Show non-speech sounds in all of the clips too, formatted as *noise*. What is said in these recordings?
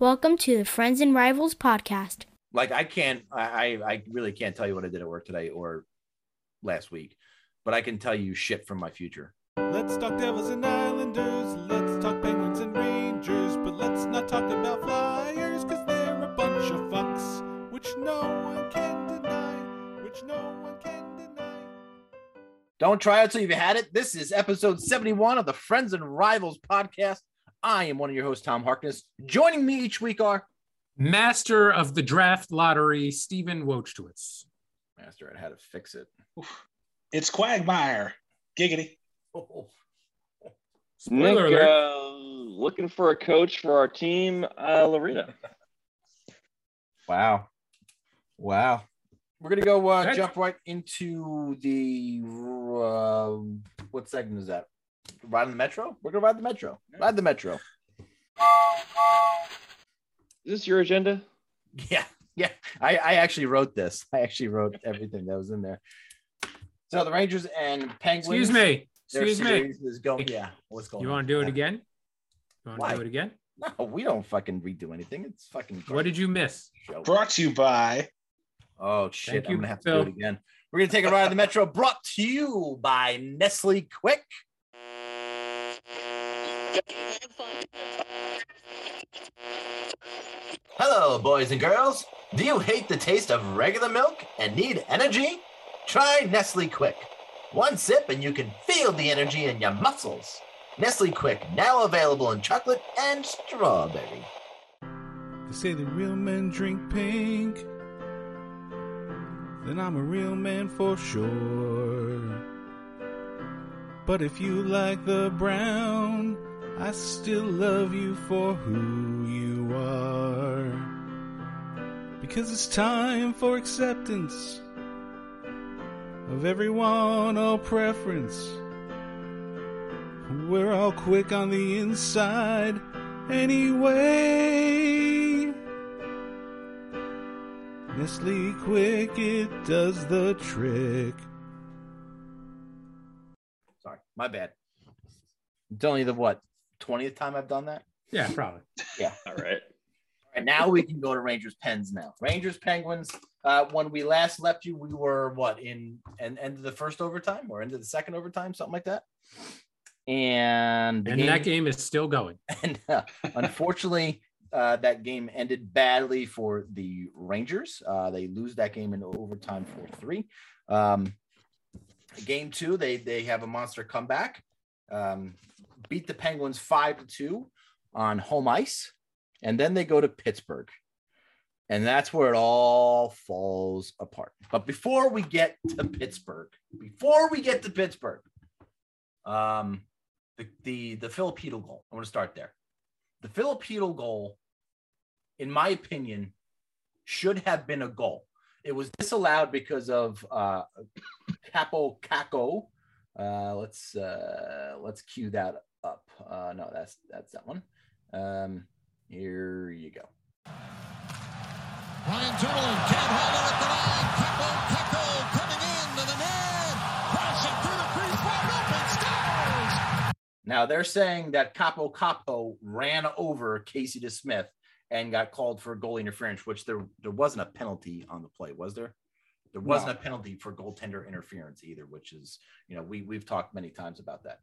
Welcome to the Friends and Rivals podcast. Like I can't, I, I, I really can't tell you what I did at work today or last week, but I can tell you shit from my future. Let's talk Devils and Islanders. Let's talk Penguins and Rangers. But let's not talk about Flyers, cause they're a bunch of fucks. Which no one can deny. Which no one can deny. Don't try it till you've had it. This is episode 71 of the Friends and Rivals podcast. I am one of your hosts, Tom Harkness. Joining me each week are Master of the draft lottery, Stephen Wojtowicz. Master at how to fix it. It's Quagmire. Giggity. *laughs* Spoiler Nick, alert. uh, looking for a coach for our team, uh, Loretta. Wow. Wow. We're going to go uh, jump right into the, uh, what segment is that? Ride on the Metro? We're going to ride the Metro. Ride the Metro. Is this your agenda? Yeah, yeah. I, I actually wrote this. *laughs* I actually wrote everything that was in there. So the Rangers and Penguins. Excuse me. Excuse me. Is going, yeah. What's going You want to do it again? You want Why? to do it again? No, we don't fucking redo anything. It's fucking. What did you miss? Brought to you by Oh shit! Thank I'm you, gonna have to do it again. We're gonna take a ride on the Metro, brought to you by Nestle Quik. Hello, boys and girls. Do you hate the taste of regular milk and need energy? Try Nestle Quik. One sip and you can feel the energy in your muscles. Nestle Quik, now available in chocolate and strawberry. They say the real men drink pink. Then I'm a real man for sure. But if you like the brown, I still love you for who you are. Because it's time for acceptance of everyone, all preference. We're all quick on the inside anyway. Nestle Quik, it does the trick. Sorry, my bad. It's only the what twentieth time I've done that. Yeah, probably. *laughs* Yeah. All right. And now we can go to Rangers Pens now. Rangers Penguins. Uh, when we last left you, we were what in and end of the first overtime or into the second overtime, something like that. And the And that game is still going. *laughs* and uh, unfortunately, uh, that game ended badly for the Rangers. Uh, they lose that game in overtime for three. Um, game two, they they have a monster comeback, um, beat the Penguins five to two on home ice, and then they go to Pittsburgh, and that's where it all falls apart. But before we get to Pittsburgh, before we get to Pittsburgh, um, the the the Filipino goal. I'm going to start there. The Filipino goal, in my opinion, should have been a goal. It was disallowed because of uh, Kaapo Kakko. Uh, let's uh, let's cue that up. Uh, no, that's that's that one. Um, here you go. Ryan Tuberlin can't hold it at the line. Capo, Capo coming in to the net. Crashing through the crease, wide open, scores! Now they're saying that Kaapo Kakko ran over Casey DeSmith and got called for goal interference, which there there wasn't a penalty on the play, was there? There wasn't a penalty for goaltender interference either, which is you know we we've talked many times about that.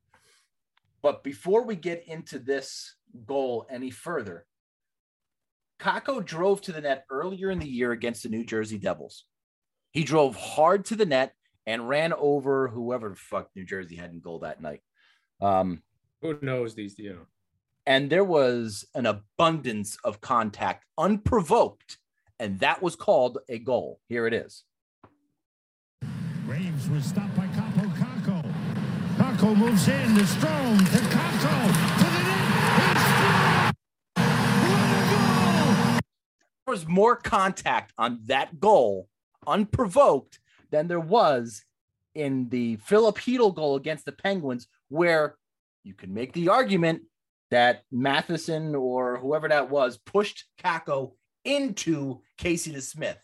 But before we get into this goal any further, Kakko drove to the net earlier in the year against the New Jersey Devils. He drove hard to the net and ran over whoever the fuck New Jersey had in goal that night. Um, Who knows these, you know? and there was an abundance of contact unprovoked, and that was called a goal. Here it is. Graves was stopped by Kaapo Kakko. Kakko moves in to Strome to Kakko to the net. What a goal! There was more contact on that goal unprovoked than there was in the Filipino goal against the Penguins, where you can make the argument that Matheson or whoever that was pushed Kakko into Casey DeSmith.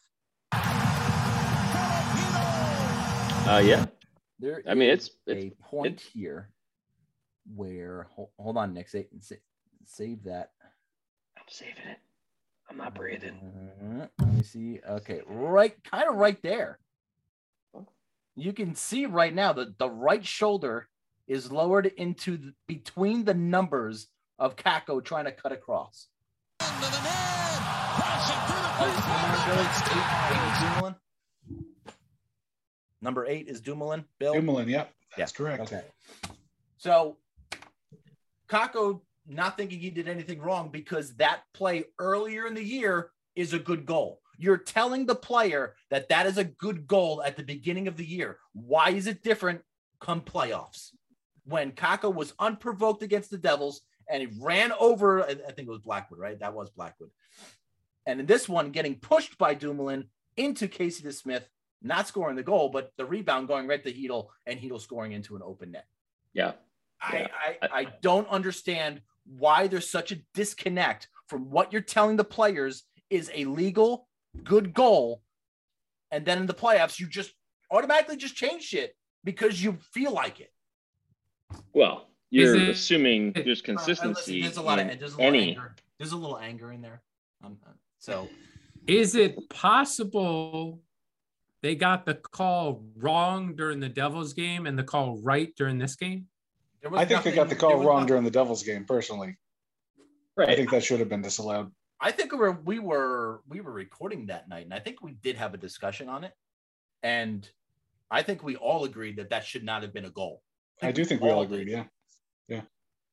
Uh, yeah. There I mean, it's, a point it's- here where hold, hold on, Nick. Save, save that. I'm saving it. I'm not breathing. Uh, let me see. Okay, right, kind of right there. You can see right now that the right shoulder is lowered into the, between the numbers of Kakko trying to cut across. Oh, Number eight is Dumoulin. Bill. Dumoulin, yep. That's Yeah, correct. Okay. So Kakko not thinking he did anything wrong because that play earlier in the year is a good goal. You're telling the player that that is a good goal at the beginning of the year. Why is it different come playoffs? When Kakko was unprovoked against the Devils and he ran over, I I think it was Blackwood, right? That was Blackwood. And in this one, getting pushed by Dumoulin into Casey DeSmith, not scoring the goal, but the rebound going right to Chytil and Chytil scoring into an open net. Yeah. I, Yeah. I, I don't understand why there's such a disconnect from what you're telling the players is a legal good goal. And then in the playoffs, you just automatically just change shit because you feel like it. Well, you're it- assuming it- there's Uh, listen, consistency. there's a lot of there's a lot any. of anger. There's a little anger in there. Um, so Is it possible they got the call wrong during the Devils game and the call right during this game? there was I think they got the call wrong nothing- during the Devils game, personally. Right. I think that should have been disallowed. I think we were we were we were recording that night, and I think we did have a discussion on it. And I think we all agreed that that should not have been a goal. I do think we all did. agreed, yeah. Yeah.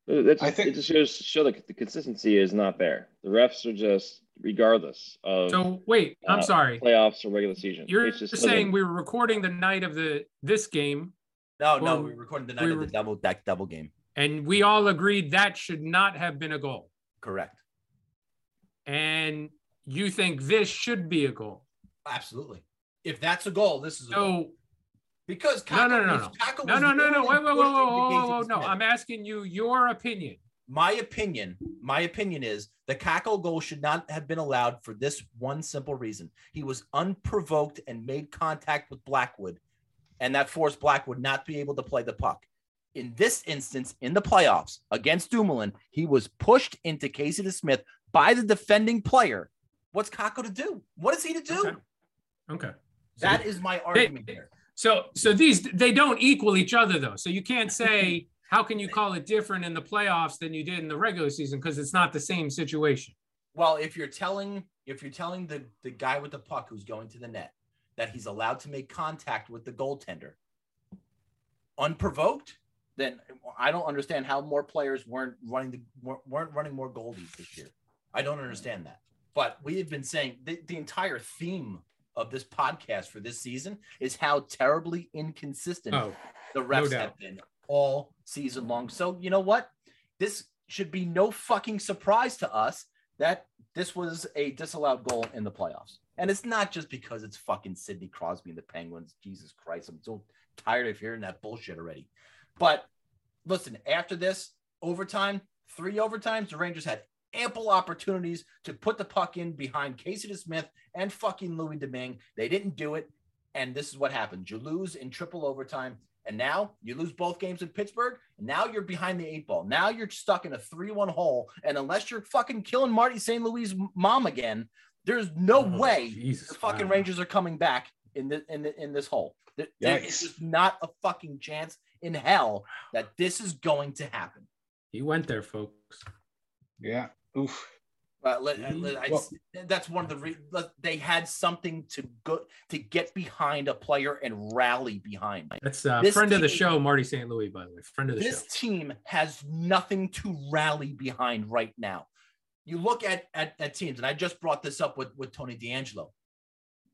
That's, I think- it just shows show that the consistency is not there. The refs are just regardless of So wait, I'm Uh, sorry. playoffs or regular season. You're It's just saying doesn't- we were recording the night of the this game, No, no, Well, we recorded the night we of the double that double game. and we all agreed that should not have been a goal. Correct. And you think this should be a goal. Absolutely. If that's a goal, this is a goal. So because No, Kakko no, no, was- no. No, was no, the no, no. only Wait, wait, wait, push wait, wait, into wait, Casey wait, no. I'm asking you your opinion. My opinion, my opinion is the Kakko goal should not have been allowed for this one simple reason. He was unprovoked and made contact with Blackwood, and that forced Blackwood not be able to play the puck. In this instance, in the playoffs against Dumoulin, he was pushed into Casey DeSmith by the defending player. What's Kakko to do? What is he to do? Okay. Okay. So That is my argument there. So so these they don't equal each other though. So you can't say *laughs* how can you call it different in the playoffs than you did in the regular season because it's not the same situation. Well, if you're telling if you're telling the the guy with the puck who's going to the net that he's allowed to make contact with the goaltender unprovoked, then I don't understand how more players weren't running the weren't- running more goalies this year. I don't understand that. But we have been saying the, the entire theme of this podcast for this season is how terribly inconsistent Oh, the refs doubt. have been all season long. So you know what? This should be no fucking surprise to us that this was a disallowed goal in the playoffs. And it's not just because it's fucking Sidney Crosby and the Penguins. Jesus Christ, I'm so tired of hearing that bullshit already. But listen, after this overtime, three overtimes, the Rangers had ample opportunities to put the puck in behind Casey DeSmith and fucking Louis Domingue. They didn't do it. And this is what happened. You lose in triple overtime. And now you lose both games in Pittsburgh. And now you're behind the eight ball. Now you're stuck in a 3 1 hole. And unless you're fucking killing Marty St. Louis' mom again, there's no Oh, way Jesus, the fucking wow. Rangers are coming back in the, in the, in this hole. There- There's just not a fucking chance in hell that this is going to happen. He went there, folks. Yeah. Oof. But let, uh, mm-hmm. let- I- Well- that's one of the re- they had something to go to get behind a player and rally behind. That's a This friend of the show, Marty St. Louis, by the way. Friend of the This show. This team has nothing to rally behind right now. You look at, at at teams, and I just brought this up with with Tony DeAngelo.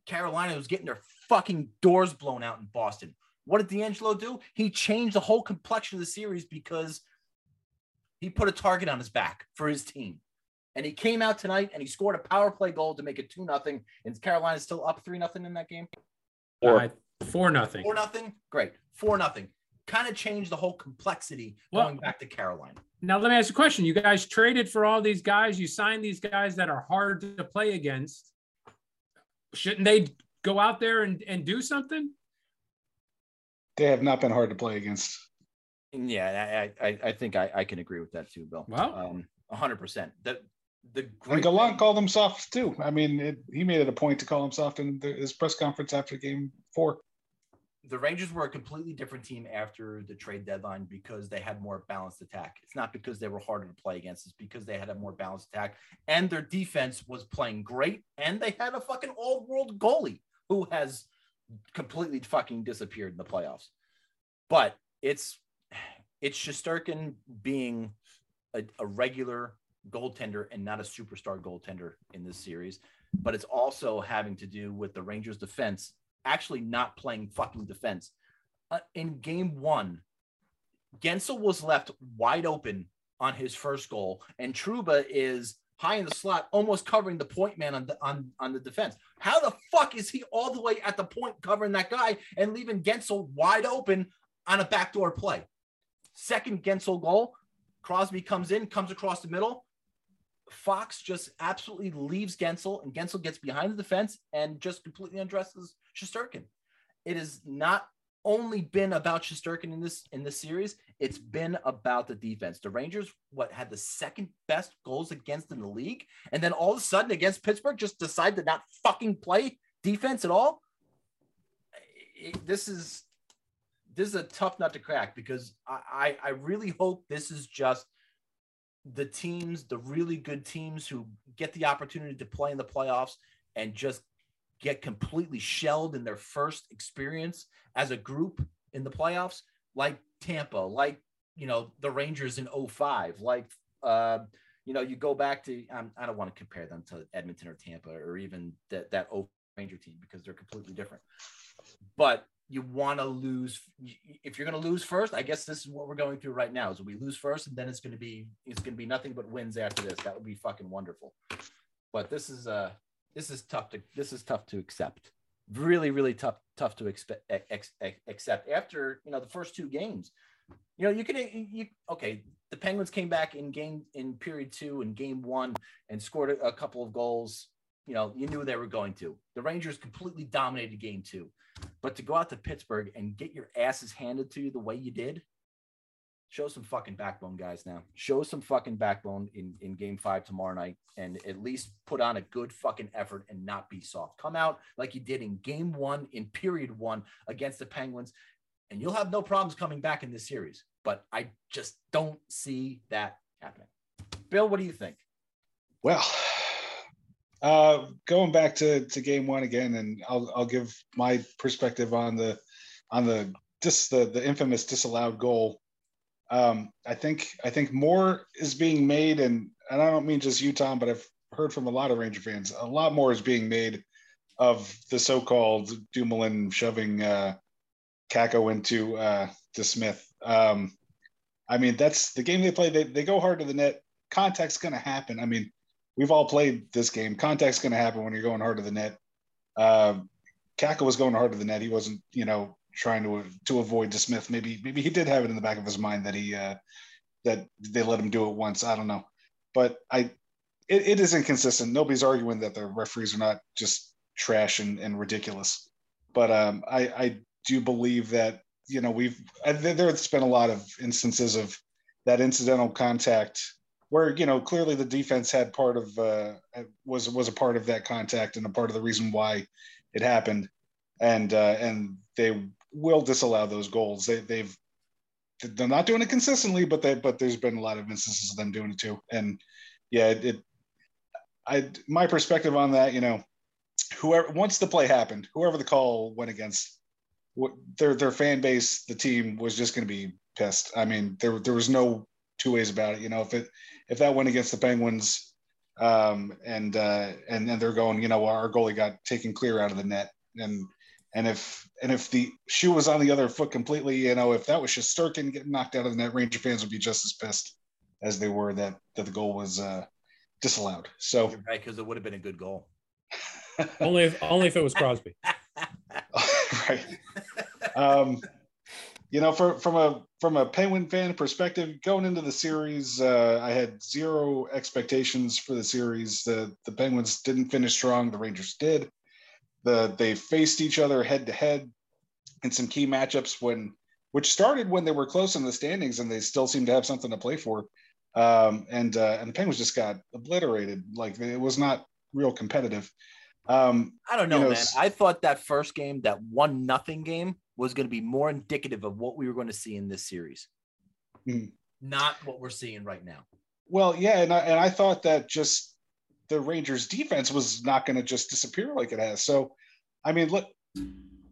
Carolina was getting their fucking doors blown out in Boston. What did DeAngelo do? He changed the whole complexion of the series because he put a target on his back for his team. And he came out tonight and he scored a power play goal to make it 2 nothing. And Carolina's still up 3 nothing in that game. Or- Uh, four nothing. 4 nothing. Great. 4 nothing. Kind of changed the whole complexity Well- going back to Carolina. Now let me ask you a question. You guys traded for all these guys. You signed these guys that are hard to play against. Shouldn't they go out there and, and do something? They have not been hard to play against. Yeah, I, I, I think I, I can agree with that too, Bill. Well- um, hundred percent. That the And Gallant thing- called him soft too. I mean, it, he made it a point to call him soft in the, his press conference after game four. the Rangers were a completely different team after the trade deadline because they had more balanced attack. It's not because they were harder to play against, it's because they had a more balanced attack and their defense was playing great and they had a fucking all world goalie who has completely fucking disappeared in the playoffs. But it's it's Shesterkin being a, a regular goaltender and not a superstar goaltender in this series. But it's also having to do with the Rangers defense actually not playing fucking defense. Uh, in game one, Guentzel was left wide open on his first goal, and Trouba is high in the slot, almost covering the point man on the on, on the defense. How the fuck is he all the way at the point covering that guy and leaving Guentzel wide open on a backdoor play? Second Guentzel goal, Crosby comes in, comes across the middle. Fox just absolutely leaves Guentzel, and Guentzel gets behind the defense and just completely undresses Shesterkin. It has not only been about Shesterkin in this in this series; it's been about the defense. The Rangers, what had the second best goals against in the league, and then all of a sudden against Pittsburgh, just decide to not fucking play defense at all. It- this is this is a tough nut to crack because I, I I really hope this is just the teams, the really good teams who get the opportunity to play in the playoffs and just get completely shelled in their first experience as a group in the playoffs, like Tampa, like you know the Rangers in 05, like uh, you know you go back to um, I don't want to compare them to Edmonton or Tampa or even that that 0 Ranger team because they're completely different. But you want to lose if you're going to lose first. I guess this is what we're going through right now. Is we lose first, and then it's going to be it's going to be nothing but wins after this. That would be fucking wonderful. But this is uh this is tough to this is tough to accept. Really, really tough tough to expect ex, ex, accept after you know the first two games. You know you can you okay. The Penguins came back in game in period two and game one and scored a, a couple of goals. You know you knew they were going to. The Rangers completely dominated game two, but to go out to Pittsburgh and get your asses handed to you the way you did, show some fucking backbone, guys. Now show some fucking backbone in in game five tomorrow night, and at least put on a good fucking effort and not be soft. Come out like you did in game one, in period one against the Penguins, and you'll have no problems coming back in this series. But I just don't see that happening. Bill, what do you think? Well, uh, going back to, to game one again, and I'll I'll give my perspective on the on the dis the, the infamous disallowed goal. Um, I think I think more is being made, and and I don't mean just you, Tom, but I've heard from a lot of Ranger fans. A lot more is being made of the so-called Dumoulin shoving uh, Kakko into uh, DeSmith. Um, I mean, that's the game they play. They, they go hard to the net. Contact's going to happen. I mean, we've all played this game. Contact's going to happen when you're going hard to the net. Uh, Kakko was going hard to the net. He wasn't, you know, trying to to avoid DeSmith. Maybe maybe he did have it in the back of his mind that he uh, that they let him do it once. I don't know, but I it, it is inconsistent. Nobody's arguing that the referees are not just trash and, and ridiculous, but um, I I do believe that you know we've I, there- there's been a lot of instances of that incidental contact where you know clearly the defense had part of uh, was was a part of that contact and a part of the reason why it happened and uh, and they will disallow those goals they, they've they're not doing it consistently but they but there's been a lot of instances of them doing it too and yeah it, it i my perspective on that you know whoever once the play happened whoever the call went against their their fan base, the team was just going to be pissed. I mean, there there was no two ways about it. You know, if it if that went against the Penguins, um, and uh, and and they're going, you know, our goalie got taken clear out of the net, and and if and if the shoe was on the other foot completely, you know, if that was Shesterkin getting knocked out of the net, Ranger fans would be just as pissed as they were that that the goal was uh, disallowed. So You're right, because it would have been a good goal. Only if only if it was Crosby. *laughs* right. Um, you know, for, from a from a Penguin fan perspective, going into the series, uh, I had zero expectations for the series. The the Penguins didn't finish strong. The Rangers did. The they faced each other head to head in some key matchups when which started when they were close in the standings and they still seem to have something to play for. um, and uh, and the Penguins just got obliterated. Like it was not real competitive. Um, I don't know, You know, man. I thought that first game, that one nothing game, was going to be more indicative of what we were going to see in this series, Hmm. not what we're seeing right now. Well, yeah, and I, and I thought that just the Rangers defense was not going to just disappear like it has. So, I mean, look,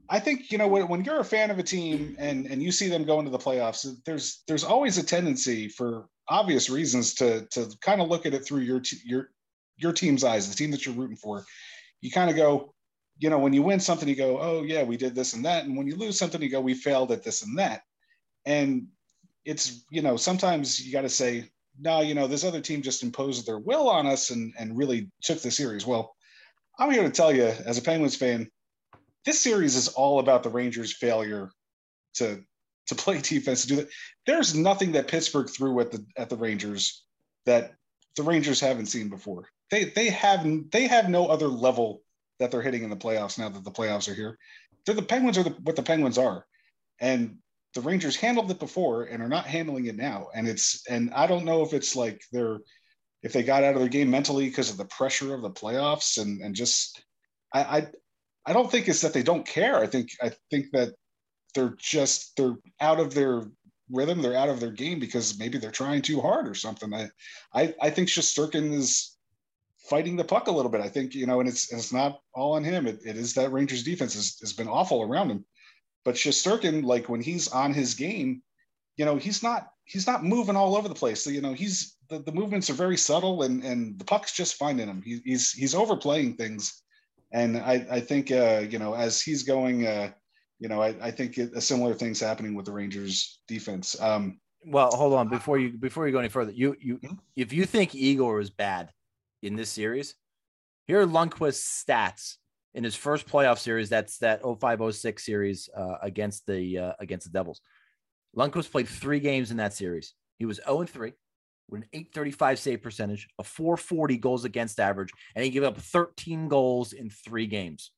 I think you know when, when you're a fan of a team and and you see them go into the playoffs, there's there's always a tendency for obvious reasons to to kind of look at it through your t- your your team's eyes, the team that you're rooting for. You kind of go, you know, when you win something, you go, oh yeah, we did this and that, and when you lose something, you go, we failed at this and that, and it's you know sometimes you got to say no, you know, this other team just imposed their will on us and, and really took the series. Well, I'm here to tell you, as a Penguins fan, this series is all about the Rangers' failure to to play *laughs* defense to do that. There's nothing that Pittsburgh threw at the at the Rangers that the Rangers haven't seen before. They they have they have no other level that they're hitting in the playoffs now that the playoffs are here. They're the Penguins are the, what the Penguins are, and the Rangers handled it before and are not handling it now. And it's and I don't know if it's like they're if they got out of their game mentally because of the pressure of the playoffs and and just I, I I don't think it's that they don't care. I think I think that they're just they're out of their rhythm. They're out of their game because maybe they're trying too hard or something. I I, I think Shesterkin is fighting the puck a little bit. I think you know, and it's it's not all on him. It, it is that Rangers defense has, has been awful around him. But Shesterkin, like when he's on his game, you know, he's not he's not moving all over the place. So, you know, he's the, the movements are very subtle and and the puck's just finding him. He, he's he's overplaying things. And I, I think uh, you know, as he's going uh, you know, I, I think it, a similar thing's happening with the Rangers defense. Um, Well, hold on before you before you go any further. You you Mhm. if you think Igor is bad in this series, here are Lundqvist's stats in his first playoff series. That's that 0506 series uh, against the uh, against the Devils. Lundqvist played three games in that series. He was 0 3 with an 835 save percentage, a 440 goals against average, and he gave up 13 goals in three games.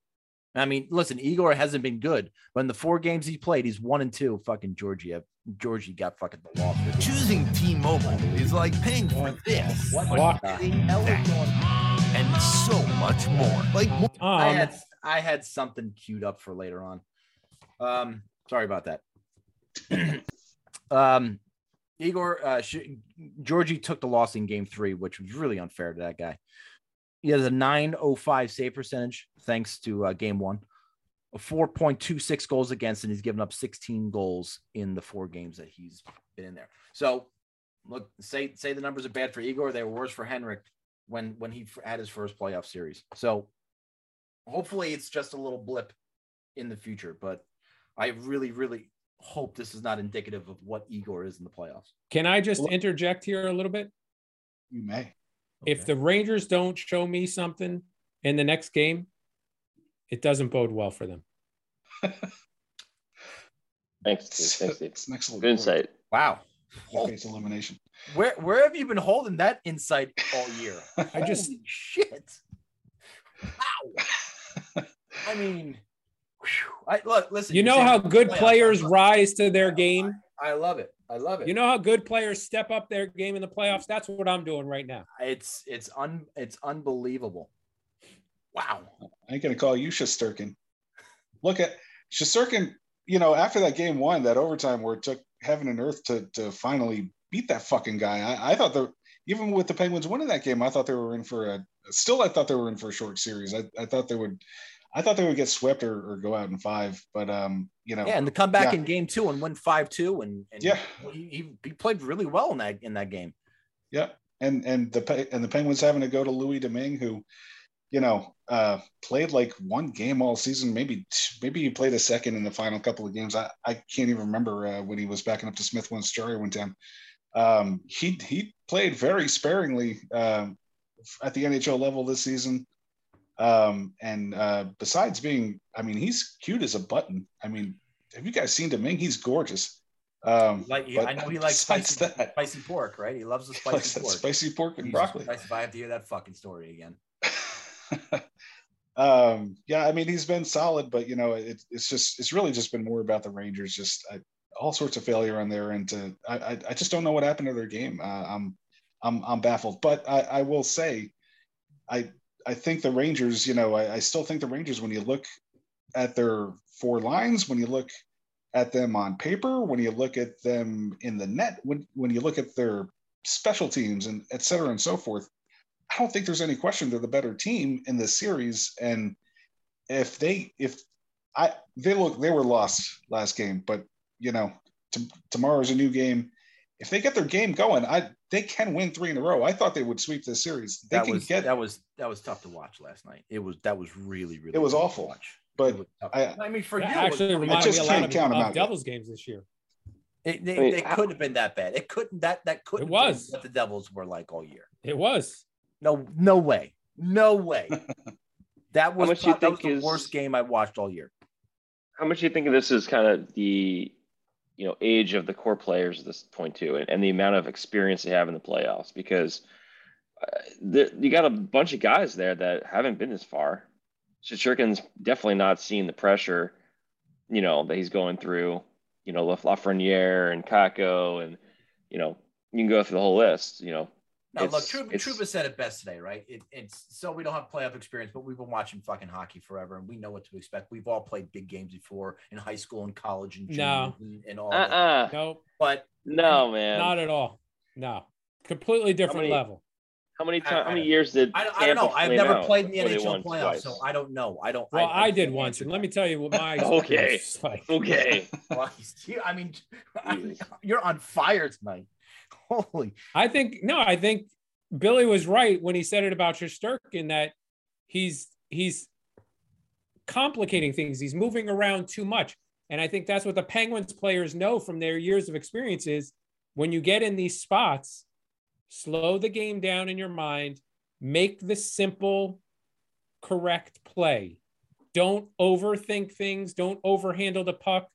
I mean, listen, Igor hasn't been good, but in the four games he played, he's one and two. Fucking Georgie, Georgie got fucking the loss. Choosing T-Mobile is like paying for this What What the hell is going on? and so much more. Like more I Um, had I had something queued up for later on. Um, sorry about that. *clears throat* um, Igor uh, sh- Georgie took the loss in Game Three, which was really unfair to that guy. He has a 905 save percentage thanks to uh, Game One, a 4.26 goals against, and he's given up 16 goals in the four games that he's been in there. So, look, say say the numbers are bad for Igor, they were worse for Henrik when when he had his first playoff series. So hopefully it's just a little blip in the future, but I really, really hope this is not indicative of what Igor is in the playoffs. can I just interject here a little bit? you may. If the Rangers don't show me something in the next game, it doesn't bode well for them. *laughs* Thanks, Steve. Thanks, Steve. It's an excellent Good insight. Wow. Face elimination. Where where have you been holding that insight all year? *laughs* I just- Holy shit. Wow. *laughs* I mean, whew. I look, listen. You know how good players I love it. rise to their game? I love it. I love it. You know how good players step up their game in the playoffs? That's what I'm doing right now. it's it's un it's unbelievable. Wow. I ain't gonna call you Shesterkin. Look at Shesterkin. You know, after that game one, that overtime where it took heaven and earth to to finally beat that fucking guy. I, I thought that even with the Penguins winning that game, I thought they were in for a. Still, I thought they were in for a short series. I, I thought they would. I thought they would get swept or, or go out in five. But um, you know, Yeah, and to come back Yeah. in game two and win five two, and, and Yeah. he, he played really well in that in that game. Yeah, and and the and the Penguins having to go to Louis Domingue, who, you know, uh, played like one game all season. Maybe maybe he played a second in the final couple of games. I, I can't even remember uh, when he was backing up DeSmith once Story went down. Um, he he played very sparingly um, at the NHL level this season. Um, and uh, besides being, I mean, he's cute as a button. I mean, have you guys seen Domingue? He's gorgeous. Um, Like but I know he likes spicy, that, *laughs* spicy pork, right? He loves the spicy pork. spicy pork and Jesus broccoli. Christ, if I have to hear that fucking story again. *laughs* um, yeah, I mean he's been solid, but you know it, it's just it's really just been more about the Rangers. Just I, all sorts of failure on their end. To I, I I just don't know what happened to their game. Uh, I'm I'm I'm baffled. But I, I will say, I I think the Rangers. You know, I, I still think the Rangers. When you look at their four lines, when you look at them on paper, when you look at them in the net, when when you look at their special teams and et cetera and so forth, I don't think there's any question they're the better team in this series. And if they if I they look they were lost last game, but you know t- tomorrow's a new game. If they get their game going, I they can win three in a row. I thought they would sweep this series. They that can was get that was that was tough to watch last night. It was that was really really. It was tough to awful, watch. but was. I- I mean, for That you, it was- actually reminded just me a can't count of, count 'em of out yet. Devils games this year. It, they, I mean, they couldn't have been that bad. It couldn't that that couldn't It was. what the Devils were like all year. It was. No, no way, no way. *laughs* That was, much do you prob- that was think the is- worst game I watched all year. How much do you think of this is kind of the you know age of the core players at this point too, and, and the amount of experience they have in the playoffs? Because uh, the, you got a bunch of guys there that haven't been this far. Shesterkin's definitely not seeing the pressure, you know, that he's going through. You know, La- Lafreniere and Kakko, and you know, you can go through the whole list. You know, Now, look, It's- Trouba, Trouba said it best today, right? It, it's so we don't have playoff experience, but we've been watching fucking hockey forever, and we know what to expect. We've all played big games before in high school and college and No. and, and all. uh, that. uh No, But no, man. not at all. No, completely different many- level. how many I- times? How many years did I, don't- I don't know. I've never played in the NHL playoffs, twice? so I don't know. I don't. Well, I, did can't once, and let me tell you what my *laughs* Okay. experience was like. Okay. *laughs* Well, you- I mean, *laughs* Jesus. you're on fire tonight. Holy. I think no, I think Billy was right when he said it about Shesterkin that he's he's complicating things. He's moving around too much. And I think that's what the Penguins players know from their years of experience is when you get in these spots, slow the game down in your mind, make the simple, correct play. Don't overthink things. Don't overhandle the puck.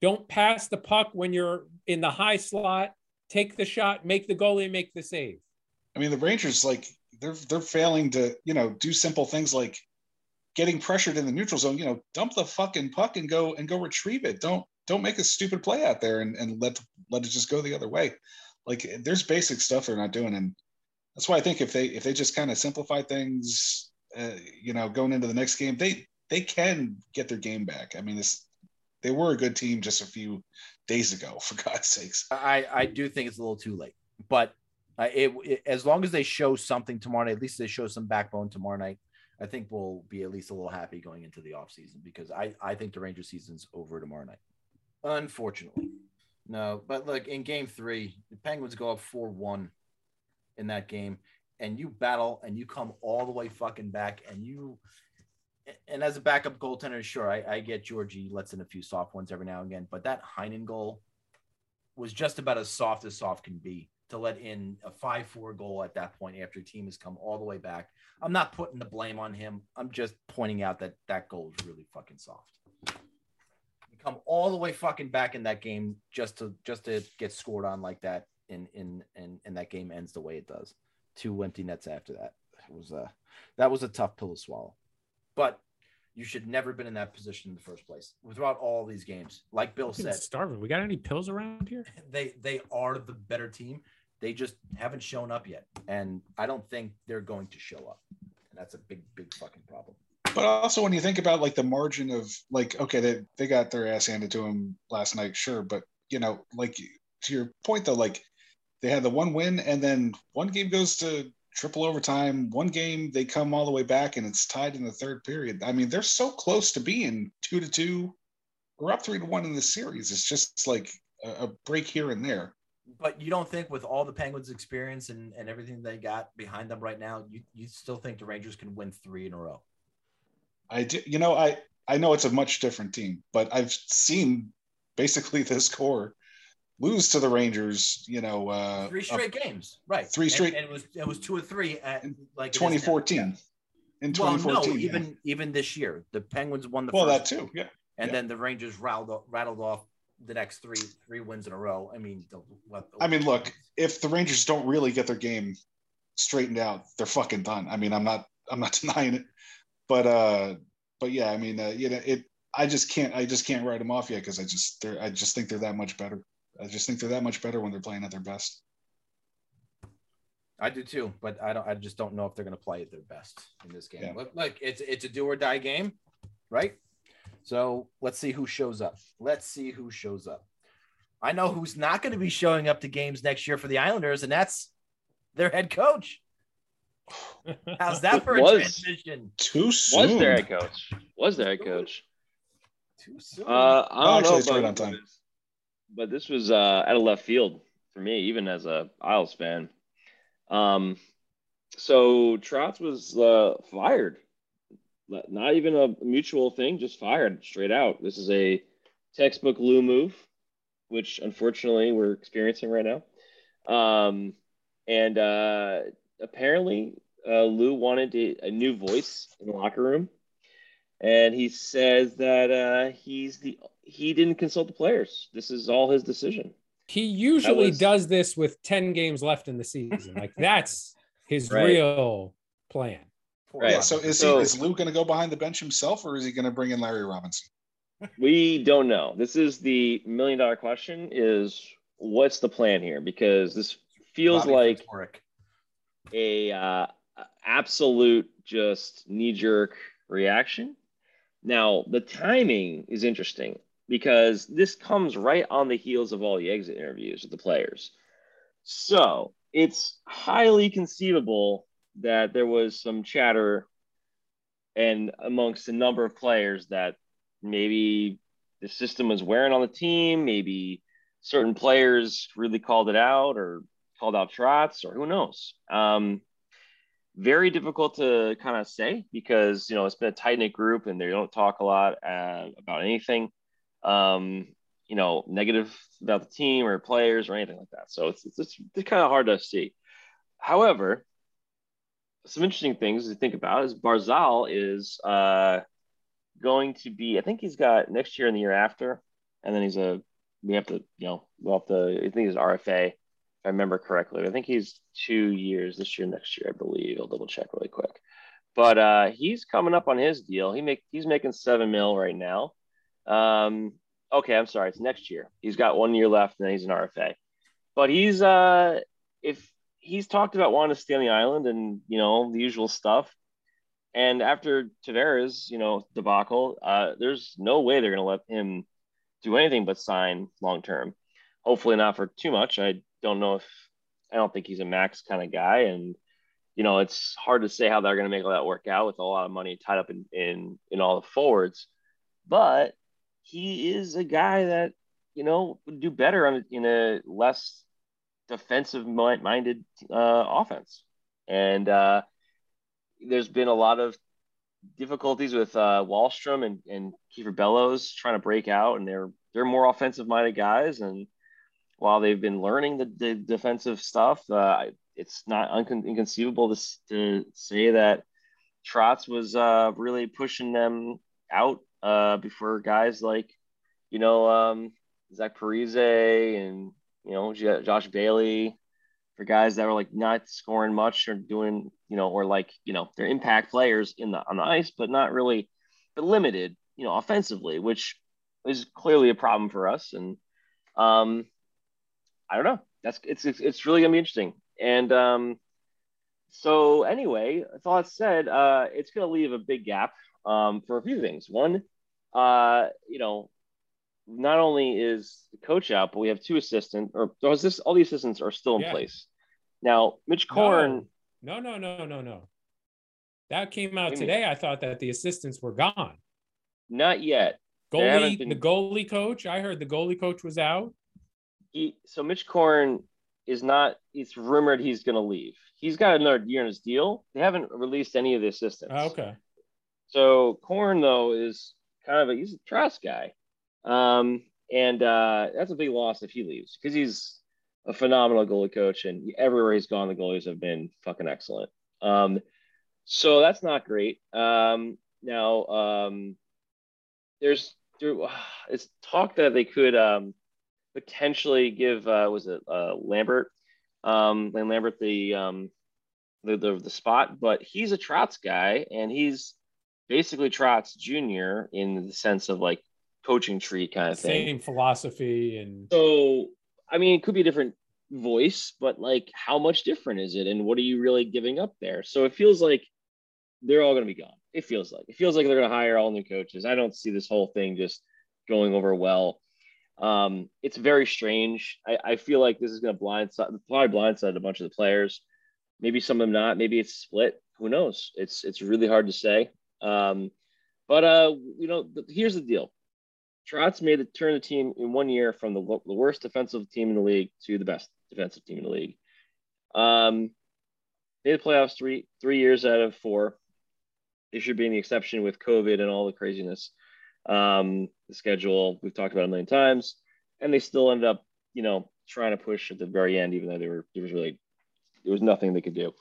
Don't pass the puck when you're in the high slot. Take the shot, make the goalie make the save. I mean, the Rangers like they're they're failing to you know do simple things like getting pressured in the neutral zone. You know, dump the fucking puck and go and go retrieve it. Don't don't make a stupid play out there and, and let let it just go the other way. Like there's basic stuff they're not doing, and that's why I think if they if they just kind of simplify things, uh, you know, going into the next game, they they can get their game back. I mean, this they were a good team just a few days ago, *laughs* for God's sakes. I, I do think it's a little too late, but uh, it, it as long as they show something tomorrow night, at least they show some backbone tomorrow night. I think we'll be at least a little happy going into the offseason because I, I think the Ranger season's over tomorrow night. Unfortunately. No, but look, in game three, the Penguins go up 4 1 in that game, and you battle and you come all the way fucking back, and you and as a backup goaltender, sure, I, I get Georgie lets in a few soft ones every now and again, but that Heinen goal was just about as soft as soft can be to let in a 5-4 goal at that point after a team has come all the way back. I'm not putting the blame on him. I'm just pointing out that that goal is really fucking soft. You come all the way fucking back in that game just to just to get scored on like that in in and and that game ends the way it does. Two empty nets after that. It was a that was a tough pill to swallow. But you should never have been in that position in the first place. Throughout all these games, like Bill said, starving. We got any pills around here? *laughs* they they are the better team. They just haven't shown up yet, and I don't think they're going to show up. And that's a big, big fucking problem. But also when you think about like the margin of like, okay, they, they got their ass handed to them last night, sure. But you know, like to your point though, like they had the one win and then one game goes to triple overtime. One game they come all the way back and it's tied in the third period. I mean, they're so close to being two to two or up three to one in the series. It's just like a, a break here and there. But you don't think with all the Penguins' experience and, and everything they got behind them right now, you, you still think the Rangers can win three in a row? I do, you know, I I know it's a much different team, but I've seen basically *laughs* this core lose to the Rangers. You know, uh, Three straight games, right? three straight- And, it was it was two or three at like it is now. 2014. In Well, 2014, no, yeah. even even this year, the Penguins won the well, that too. Yeah, and yeah. then the Rangers rattled rattled off the next three three wins in a row. I mean, the, what, I mean, look, if the Rangers don't really get their game straightened out, they're fucking done. I mean, I'm not I'm not *laughs* denying it, but uh, but yeah, I mean, uh, you know, it. I just can't I just can't write them off yet because I just they're I just think they're that much better. I just think they're that much better when they're playing at their best. I do too, but I don't. I just don't know if they're going to play at their best in this game. Yeah. Look, look, it's it's a do or die game, right? So let's see who shows up. Let's see who shows up. I know who's not going to be showing up to games next year for the Islanders, and that's their head coach. How's that for a Was. transition? Too soon. Was their head coach? Was their head coach? Too soon. Uh, I Oh, don't actually, know, it's but, right on time. But this was uh, out of left field for me, even as a Isles fan. Um, so Trotz was uh, fired. Not even a mutual thing, just fired straight out. This is a textbook Lou move, which unfortunately we're experiencing right now. Um, and uh, apparently, uh, Lou wanted a, a new voice in the locker room, and he says that uh, he's the he didn't consult the players. This is all his decision. He usually was- does this with 10 games left in the season. Like *laughs* that's his Right. real plan. Right. Yeah, so is So- he is Lou going to go behind the bench himself, or is he going to bring in Larry Robinson? *laughs* We don't know. This is the million dollar question: is what's the plan here? Because this feels Bobby like Fitzpatrick. a uh, absolute just knee jerk reaction. Now, the timing is interesting because this comes right on the heels of all the exit interviews with the players. So it's highly conceivable that there was some chatter and amongst a number of players that maybe the system was wearing on the team, maybe certain players really called it out or called out Trotz, or who knows. Um, very difficult to kind of say because you know it's been a tight knit group and they don't talk a lot uh, about anything, um, you know, negative about the team or players or anything like that. So it's it's, it's, it's kind of hard to see. However, some interesting things to think about is Barzal is uh, going to be. I think he's got next year and the year after, and then he's a. We have to, you know, we'll have to. I think he's RFA. If I remember correctly. I think he's two years this year, next year, I believe. I'll double check really quick. But uh, he's coming up on his deal. He make he's making seven mil right now. Um, okay, I'm sorry, it's next year. He's got one year left, and then he's an RFA. But he's uh, if he's talked about wanting to stay on the island and you know the usual stuff. And after Tavares, you know, debacle, uh, there's no way they're going to let him do anything but sign long term. Hopefully not for too much. I don't know if I don't think he's a max kind of guy, and you know it's hard to say how they're going to make all that work out with a lot of money tied up in in in all the forwards. But he is a guy that you know would do better on in a less defensive minded uh, offense, and uh, there's been a lot of difficulties with uh, Wahlstrom and, and Kieffer Bellows trying to break out, and they're they're more offensive minded guys. And while they've been learning the, the defensive stuff, uh, it's not inconceivable to, to say that Trotz was uh, really pushing them out uh, before guys like you know um, Zach Parise and you know J- Josh Bailey for guys that were like not scoring much or doing, you know, or like, you know, they're impact players in the on the ice, but not really but limited, you know, offensively, which is clearly a problem for us. And um I don't know. That's it's it's, it's really gonna be interesting. And um so anyway, with all said, uh it's gonna leave a big gap um for a few things. One, uh, you know, not only is the coach out, but we have two assistants, or or is this all the assistants are still in Yeah. place. Now, Mitch Korn, No, no, no, no, no. That came out What do you today. I thought that the assistants were gone. not yet. Goalie, been- the goalie coach. I heard the goalie coach was out. He so Mitch Korn is not. It's rumored he's going to leave. He's got another year in his deal. They haven't released any of the assistants. Oh, okay. So Korn though is kind of a he's a trust guy, um, and uh, that's a big loss if he leaves because he's a phenomenal goalie coach, and everywhere he's gone, the goalies have been fucking excellent. Um, so that's not great. Um, now um, there's there, *sighs* it's talk that they could um, potentially give uh, was it uh, Lambert, um, Lane Lambert the um, the, the the spot, but he's a Trotz guy, and he's basically Trotz Jr. in the sense of like coaching tree kind of thing. Same philosophy and So I mean, it could be a different voice, but like how much different is it, and what are you really giving up there? So it feels like they're all going to be gone. It feels like it feels like they're going to hire all new coaches. I don't see this whole thing just going over well. Um, it's very strange. I, I feel like this is going to blindside probably blindside a bunch of the players. Maybe some of them not. Maybe it's split. Who knows? It's it's really hard to say. Um, but uh, you know, here's the deal. Trotz made the turn the team in one year from the, the worst defensive team in the league to the best defensive team in the league. Um, made the playoffs three three years out of four. This should be the exception with COVID and all the craziness. Um, the schedule we've talked about a million times, and they still ended up, you know, trying to push at the very end, even though they were there was really there was nothing they could do.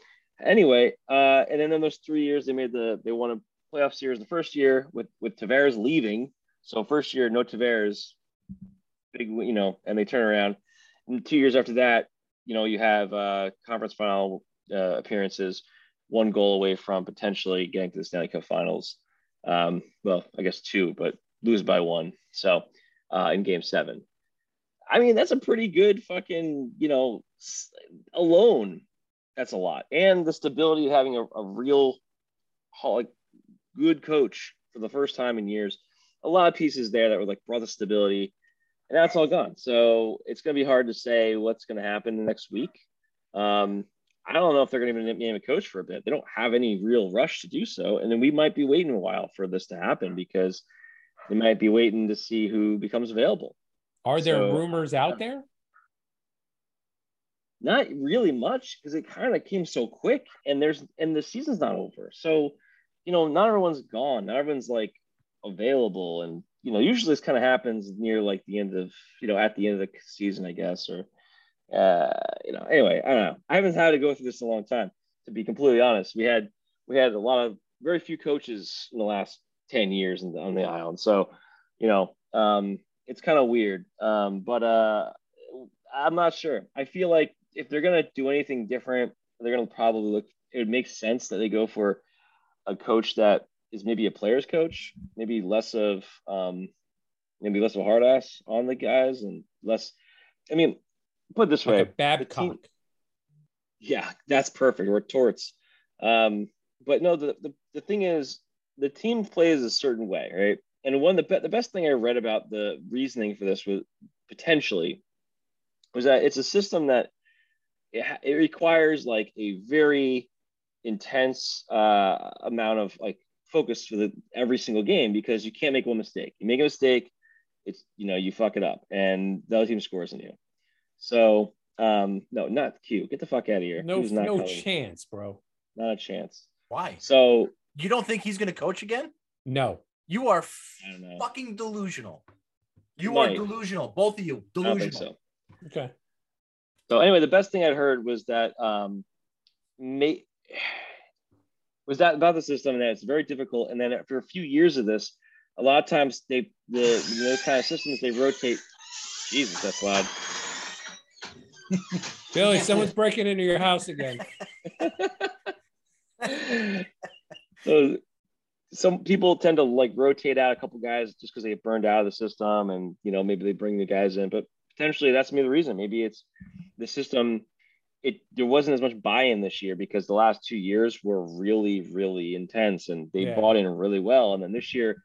Anyway, uh, and then in those three years, they made the they won playoff series the first year with with Tavares leaving. So first year, no Tavares, big, you know, and they turn around. And two years after that, you know, you have uh, conference final uh, appearances, one goal away from potentially getting to the Stanley Cup Finals. Um, well, I guess two, but lose by one. So uh, in Game Seven, I mean, that's a pretty good fucking, you know, alone. That's a lot, and the stability of having a, a real, like, good coach for the first time in years. A lot of pieces there that were like brought the stability and that's all gone. So it's going to be hard to say what's going to happen next week. Um, I don't know if they're going to even name a coach for a bit. They don't have any real rush to do so, and then we might be waiting a while for this to happen because they might be waiting to see who becomes available. Are there So- rumors out there? Not really much because it kind of came so quick, and there's and the season's not over. So, you know, not everyone's gone. Not everyone's like available, and you know, usually this kind of happens near like the end of you know at the end of the season, I guess, or uh, you know. Anyway, I don't know. I haven't had to go through this in a long time, to be completely honest. We had we had a lot of very few coaches in the last ten years in, on the island, so you know, um, it's kind of weird. Um, but uh, I'm not sure. I feel like if they're gonna do anything different, they're gonna probably look. It would make sense that they go for a coach that is maybe a player's coach, maybe less of um, maybe less of a hard ass on the guys and less. I mean, put it this way, Like a the Babcock. team- yeah, that's perfect. Or torts. Um, but no, the, the the thing is, the team plays a certain way, right? And one of the be- the best thing I read about the reasoning for this was potentially was that it's a system that it, it requires like a very intense uh, amount of like focus for the every single game because you can't make one mistake. You make a mistake, it's you know you fuck it up, and the other team scores on you. So um, no, not Q. Get the fuck out of here. No, Q's not no coming. chance, bro. Not a chance. Why? So You don't think he's going to coach again? No. You are I fucking delusional. You Might. are delusional, both of you. I don't think Delusional. so. Okay. So anyway, the best thing I'd heard was that um, may, *sighs* was that about the system and that it's very difficult. And then after a few years of this, a lot of times they the those kind of systems they rotate. Jesus, that's loud. *laughs* Billy, someone's breaking into your house again. *laughs* so some people tend to like rotate out a couple guys just because they get burned out of the system and you know maybe they bring the guys in but potentially that's maybe the reason maybe it's the system it there wasn't as much buy-in this year because the last two years were really really intense and they Yeah. bought in really well and then this year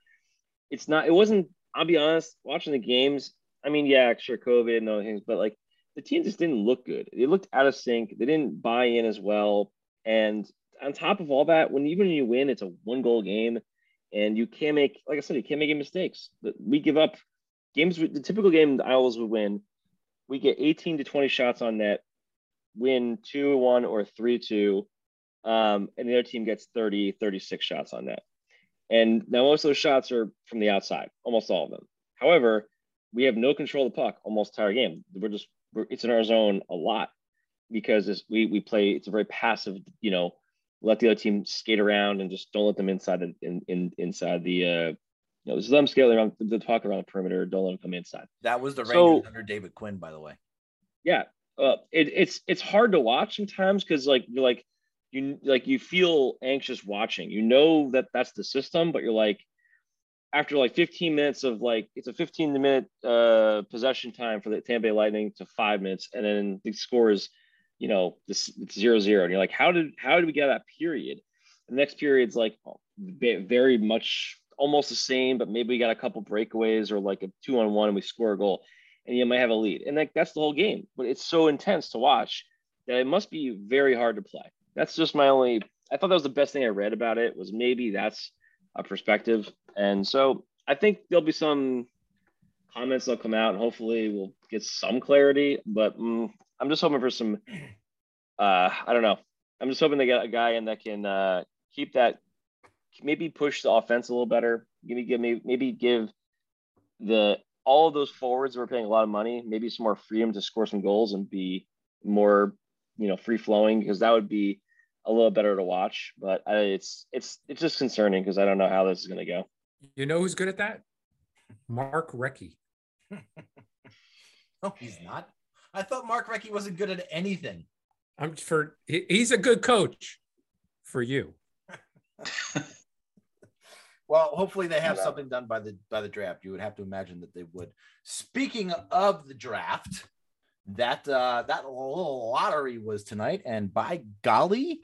it's not it wasn't i'll be honest watching the games i mean yeah sure covid and other things but like the team just didn't look good they looked out of sync they didn't buy in as well and on top of all that, when even when you win, it's a one goal game, and you can't make, like I said, you can't make any mistakes. But We give up games. With the typical game the Owls would win, we get 18 to 20 shots on net, win two one or three two, um, and the other team gets 30, 36 shots on net. And now most of those shots are from the outside, almost all of them. However, we have no control of the puck almost entire game. We're just we're, it's in our zone a lot because we we play. It's a very passive, you know, let the other team skate around and just don't let them inside the in, in inside the uh you know just let them skate around the puck around the perimeter don't let them come inside That was the Rangers So- under David Quinn, by the way. yeah uh, it, it's it's hard to watch sometimes because like you're like you like you feel anxious watching. You know that that's the system but you're like after like 15 minutes of like it's a 15 minute uh, possession time for the Tampa Bay Lightning to five minutes, and then the score is, you know, this it's zero zero, and you're like, how did how did we get that period? The next period's like very much almost the same, but maybe we got a couple breakaways or like a two on one and we score a goal, and you might have a lead, and like that's the whole game. But it's so intense to watch that it must be very hard to play. That's just my only. I thought that was the best thing I read about it was maybe that's a perspective. And so I think there'll be some comments that'll come out and hopefully we'll get some clarity. But mm, I'm just hoping for some, uh, I don't know. I'm just hoping they get a guy in that can uh, keep that, maybe push the offense a little better. Maybe give me, maybe give the all of those forwards were paying a lot of money, maybe some more freedom to score some goals and be more, you know, free flowing because that would be a little better to watch. But I, it's it's it's just concerning because I don't know how this is going to go. You know who's good at that? Mark Recchi. *laughs* no, he's not. I thought Mark Recchi wasn't good at anything. I'm for he's a good coach for you. *laughs* well, hopefully they have something done by the by the draft. You would have to imagine that they would. Speaking of the draft, that uh that little lottery was tonight, and by golly,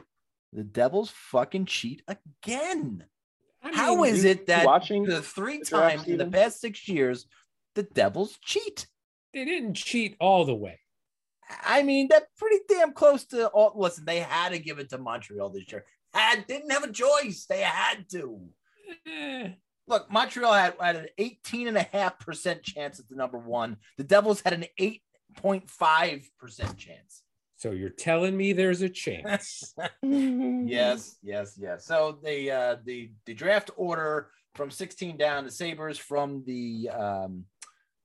the Devils fucking cheat again. I mean, How is it that watching the three the times in the past six years the Devils cheat? They didn't cheat all the way. I mean, that's pretty damn close to all. Listen, they had to give it to Montreal this year. Had didn't have a choice. They had to. Eh. Look, Montreal had, had an 18.5% chance at the number one. The Devils had an 8.5% chance. So you're telling me there's a chance? *laughs* yes, yes, yes. So the uh, the the draft order from 16 down the Sabres from the um,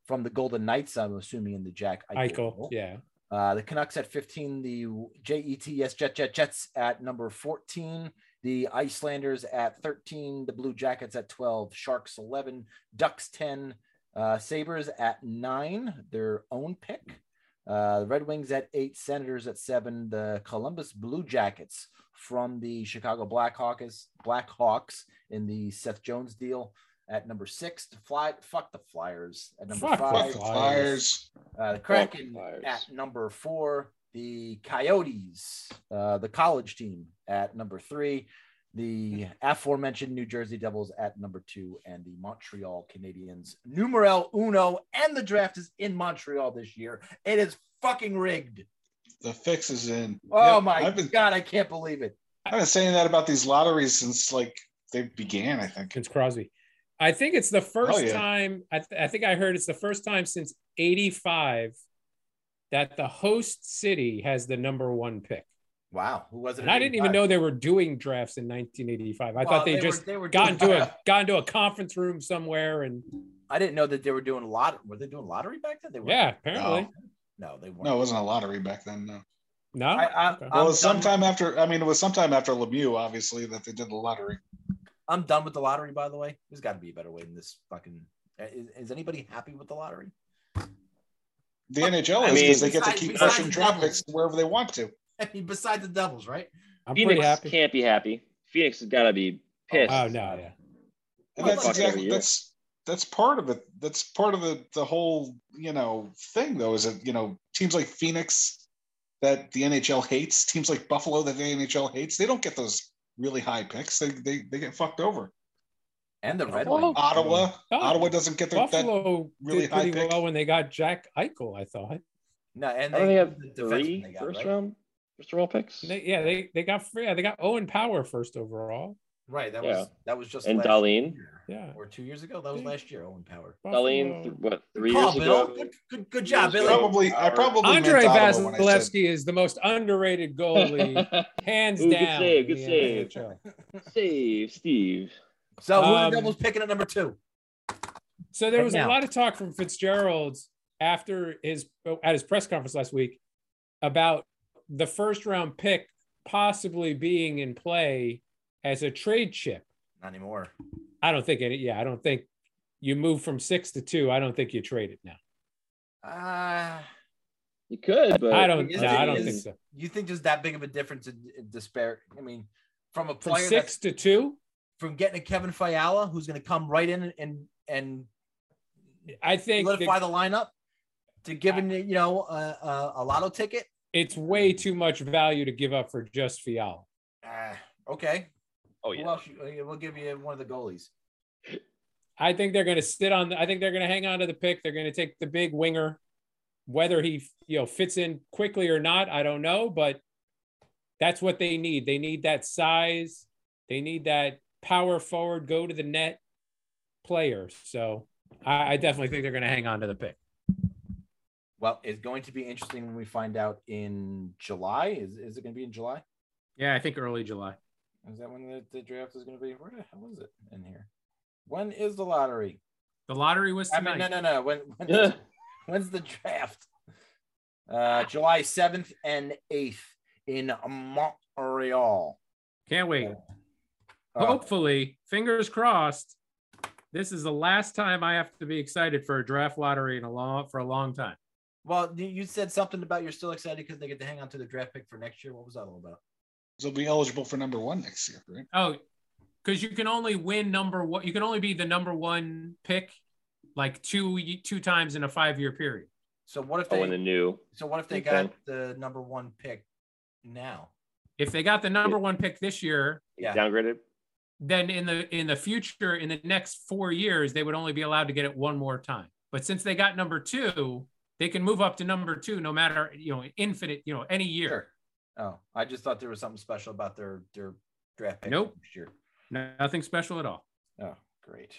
from the Golden Knights. I'm assuming in the Jack Eichel. Eichel yeah. Uh, the Canucks at 15, the JETS Jet Jet Jets at number 14, the Islanders at 13, the Blue Jackets at 12, Sharks 11, Ducks 10, uh, Sabres at nine, their own pick. Uh, the Red Wings at eight, Senators at seven, the Columbus Blue Jackets from the Chicago Blackhawks, Blackhawks in the Seth Jones deal at number six. To fly, fuck the Flyers at number fuck five. the Flyers. Uh, the Kraken at number four. The Coyotes, uh, the college team at number three the aforementioned New Jersey Devils at number two, and the Montreal Canadiens numero uno. And the draft is in Montreal this year. It is fucking rigged. The fix is in. Oh yep, my been, god, I can't believe it. I've been saying that about these lotteries since like they began. I think it's Crosby. I think it's the first oh, yeah. time. I, th- I think I heard it's the first time since '85 that the host city has the number one pick. Wow, who was it? And I didn't even know they were doing drafts in 1985. I well, thought they, they just were, they were got into a got into a conference room somewhere and. I didn't know that they were doing a lot. Were they doing lottery back then? They were. Yeah, apparently. No, no they weren't. No, it wasn't a lottery back then. No. No. I, I, okay. well, it was sometime after. I mean, it was sometime after Lemieux, obviously, that they did the lottery. I'm done with the lottery. By the way, there's got to be a better way than this. Fucking. Is, is anybody happy with the lottery? The NHL is because they get to keep pushing draft picks wherever they want to. *laughs* I mean, besides the Devils, right? I'm Phoenix pretty happy. Can't be happy. Phoenix has got to be pissed. Oh no, yeah. And that's exactly that's that's part of it. That's part of the the whole you know thing though. Is that you know teams like Phoenix that the NHL hates, teams like Buffalo that the NHL hates, they don't get those really high picks. They they, they get fucked over. And the Red Wings. Ottawa. Oh, Ottawa doesn't get their, Buffalo that really did pretty high well when they got Jack Eichel. I thought. No, and they, they have three got, first right? round first overall picks. They, yeah, they they got yeah they got Owen Power first overall. Right. That yeah. was that was just and Dahlin. Yeah. Or two years ago. That was last year. Owen Power. Dahlin. Th- what three Call, years Bill. ago? Good, good, good job, Billy. Probably. I probably. Andrei Vasilevskiy is the most underrated goalie, *laughs* hands Ooh, down. Good save. Good save. save, Steve. So who um, the Devils picking at number two? So there was a lot of talk from Fitzgerald after his at his press conference last week about the first round pick possibly being in play as a trade chip. Not anymore. I don't think any. Yeah, I don't think you move from six to two. I don't think you trade it now. Uh you could, but I don't. No, I don't is, think so. You think there's that big of a difference in, in despair? I mean, from a player from six to two. From getting a Kevin Fiala who's going to come right in and and I think solidify the, the lineup to giving you know a, a, a, lotto ticket. It's way too much value to give up for just Fiala. Uh, okay. Oh yeah. Well, we'll give you one of the goalies. I think they're going to sit on. I think they're going to hang on to the pick. They're going to take the big winger, whether he you know fits in quickly or not. I don't know, but that's what they need. They need that size. They need that power forward, go to the net player. So I, I definitely think they're going to hang on to the pick. Well, it's going to be interesting when we find out in July. Is, is it going to be in July? Yeah, I think early July. Is that when the, the draft is going to be? Where the hell is it in here? When is the lottery? The lottery was tonight. I mean, no, no, no. When, when *laughs* is, when's the draft? Uh, July 7th and 8th in Montreal. Can't wait. Uh, Uh, Hopefully, fingers crossed. This is the last time I have to be excited for a draft lottery in a long for a long time. Well, you said something about you're still excited because they get to hang on to the draft pick for next year. What was that all about? They'll be eligible for number one next year, right? Oh, because you can only win number one. You can only be the number one pick like two two times in a five year period. So what if oh, they oh, in the new? So what if they got the number one pick now? If they got the number one pick this year, yeah, downgraded. Then in the in the future, in the next four years, they would only be allowed to get it one more time. But since they got number two, they can move up to number two no matter you know infinite you know any year. Sure. Oh, I just thought there was something special about their their draft pick nope. next year. Nothing special at all. Oh, great.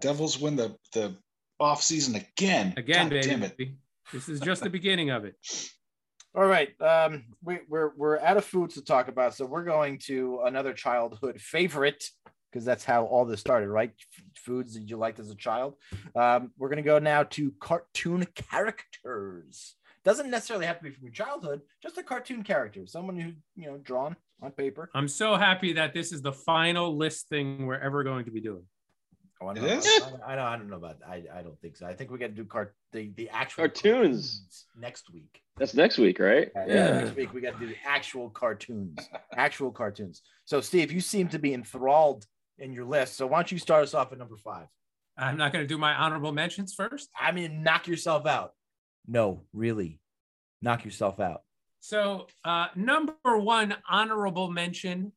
Devils win the the off season again. Again, God baby. This is just the beginning of it. *laughs* All right. Um, we, we're we're out of foods to talk about, so we're going to another childhood favorite because that's how all this started, right? Foods that you liked as a child. Um, we're going to go now to cartoon characters. Doesn't necessarily have to be from your childhood, just a cartoon character, someone who you know drawn on paper. I'm so happy that this is the final list thing we're ever going to be doing. Oh, I it is. I, I, I, don't know about. I, I don't think so. I think we got to do cart the the actual cartoons. cartoons next week. That's next week, right? Yeah. yeah. Next week we got to do the actual cartoons. actual cartoons. So Steve, you seem to be enthralled in your list. So why don't you start us off at number five? I'm not going to do my honorable mentions first. I mean, knock yourself out. No, really, knock yourself out. So uh, number one honorable mention,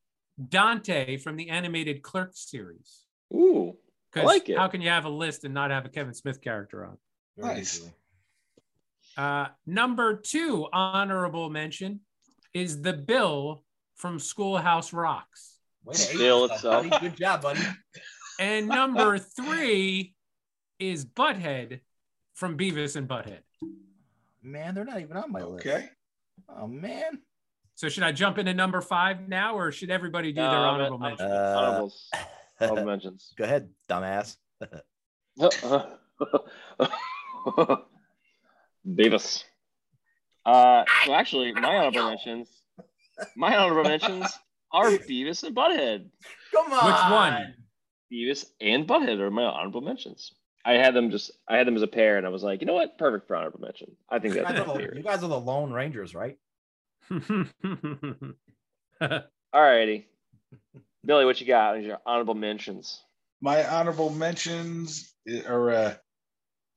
Dante from the animated Clerks series. Ooh. I like it. How can you have a list and not have a Kevin Smith character on? Very nice. Uh, number two honorable mention is the Bill from Schoolhouse Rocks. Bill itself. Buddy. Good job, buddy. *laughs* And number three is Butthead from Beavis and Butthead. Man, they're not even on my list. Okay. Oh man. So should I jump into number five now, or should everybody do their honorable mentions? Uh, honorables. *laughs* Honorable mentions. Go ahead, dumbass. *laughs* Beavis. Uh, so actually, my honorable mentions, my honorable mentions are Beavis and Butthead. Come on. Which one? Beavis and Butthead are my honorable mentions. I had them just, I had them as a pair, and I was like, you know what, perfect for honorable mention. I think that's you guys, the, you guys are the Lone Rangers, right? *laughs* All righty. Billy, what you got? Is your honorable mentions. My honorable mentions are uh,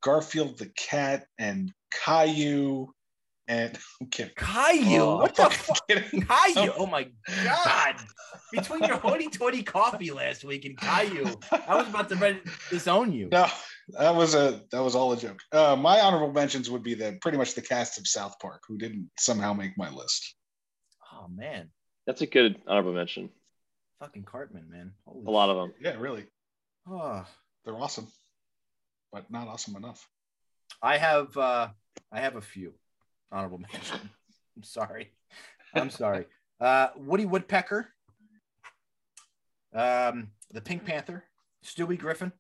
Garfield the cat and Caillou and *laughs* I'm kidding. Caillou? Oh, what the fuck? Caillou? *laughs* Oh my god! Between your hoity-toity coffee last week and Caillou, I was about to disown you. No, that was a that was all a joke. Uh, my honorable mentions would be the pretty much the cast of South Park, who didn't somehow make my list. Oh man, that's a good honorable mention. Fucking Cartman, man. Holy a lot of them. Yeah, really. Oh, they're awesome, but not awesome enough. I have uh I have a few honorable *laughs* mention. I'm sorry. I'm sorry. Uh, Woody Woodpecker, um, the Pink Panther, Stewie Griffin,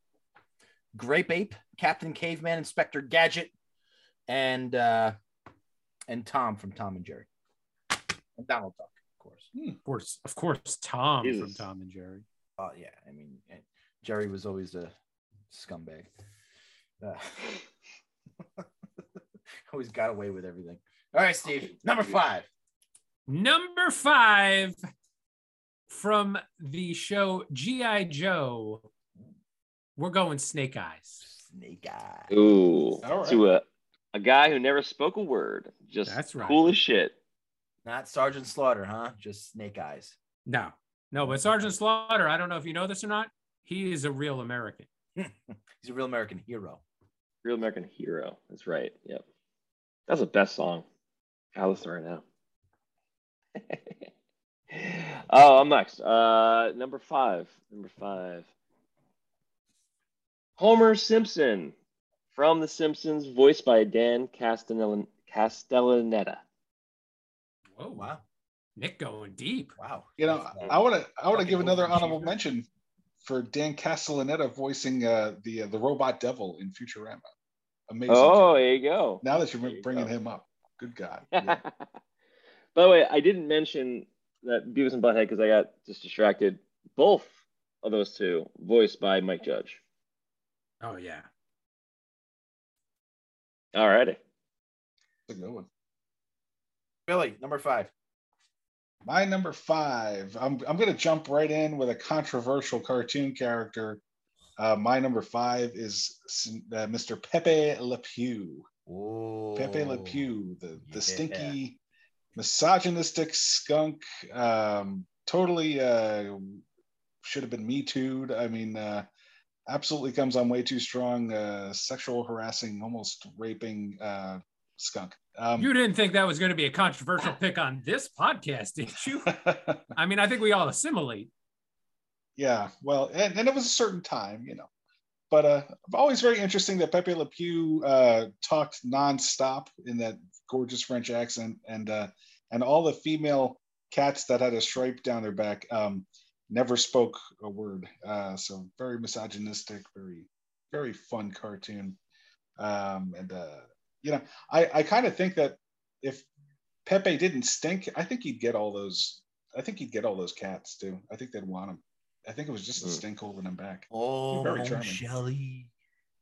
Grape Ape, Captain Caveman, Inspector Gadget, and uh, and Tom from Tom and Jerry, and Donald Duck, of course. Hmm. Of course, of course, Tom Jesus. from Tom and Jerry. Oh yeah, I mean, Jerry was always a scumbag. Uh, *laughs* always got away with everything. All right, Steve. Number five. Number five from the show G.I. Joe, we're going Snake Eyes. Snake Eyes. Ooh, All to a, a guy who never spoke a word, just That's right. cool as shit. Not Sergeant Slaughter, huh? Just Snake Eyes. No, no, but Sergeant Slaughter, I don't know if you know this or not. He is a real American. *laughs* He's a real American hero. Real American hero. That's right. Yep. That's the best song. God, listen right now. *laughs* oh, I'm next. Uh, number five. Number five. Homer Simpson from The Simpsons, voiced by Dan Castellaneta. Whoa, Wow. Nick going deep. Wow. You know, uh, I want to I want to give another overachiever. honorable mention for Dan Castellaneta voicing uh, the uh, the robot devil in Futurama. Amazing. Oh, job. there you go. now that you're you bringing go. him up, good God. *laughs* Yeah. By the way, I didn't mention that Beavis and Butthead because I got just distracted. Both of those two voiced by Mike Judge. Oh yeah. All righty. That's a good one. Billy, number five. My number five. I'm I'm gonna jump right in with a controversial cartoon character. Uh, my number five is uh, Mr. Pepe Le Pew. Oh, Pepe Le Pew, the the yeah. stinky, misogynistic skunk. Um, totally uh, should have been me too'd. I mean, uh, absolutely comes on way too strong. Uh, sexual harassing, almost raping uh, skunk. Um, You didn't think that was going to be a controversial pick on this podcast, did you? *laughs* I mean, I think we all assimilate. yeah, well, and, and it was a certain time, you know. But uh, always very interesting that Pepe Le Pew uh, talked nonstop in that gorgeous French accent, and uh, and all the female cats that had a stripe down their back um, never spoke a word. Uh, so very misogynistic, very very fun cartoon. Um, and uh, you know, I I kind of think that if Pepe didn't stink, I think he'd get all those. I think he'd get all those cats too. I think they'd want him. I think it was just the Mm. stink holding him back. Oh, Very charming. Shelly.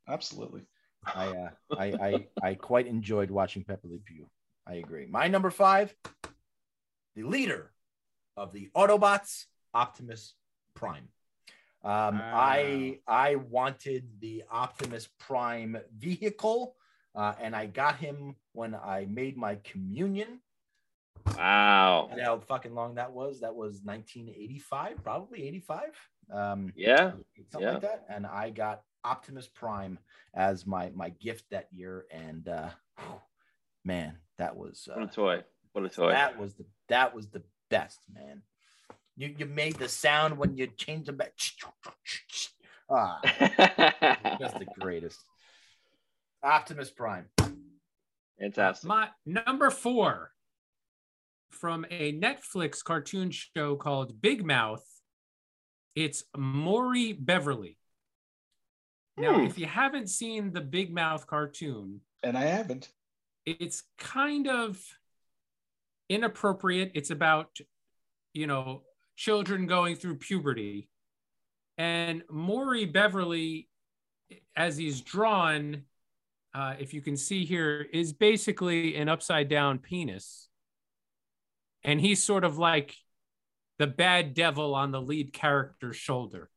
Absolutely. I, uh, I, I, I quite enjoyed watching Pepe Le Pew. I agree. My number five, the leader of the Autobots, Optimus Prime. Um, I I wanted the Optimus Prime vehicle, uh, and I got him when I made my communion. Wow. Know how fucking long that was? That was 1985, probably 85. Um, Yeah. something Yeah. like that. And I got Optimus Prime as my my gift that year. And uh man, that was What uh, a toy. What a toy. that was the that was the best, man. You you made the sound when you changed them back. *laughs* *laughs* Ah, just the greatest. Optimus Prime. Fantastic. My number four from a Netflix cartoon show called Big Mouth. It's Maury Beverly. Now, Hmm. if you haven't seen the Big Mouth cartoon, And I haven't. it's kind of inappropriate. It's about, you know, children going through puberty. And Maury Beverly, as he's drawn, uh, if you can see here, is basically an upside down penis. And he's sort of like the bad devil on the lead character's shoulder.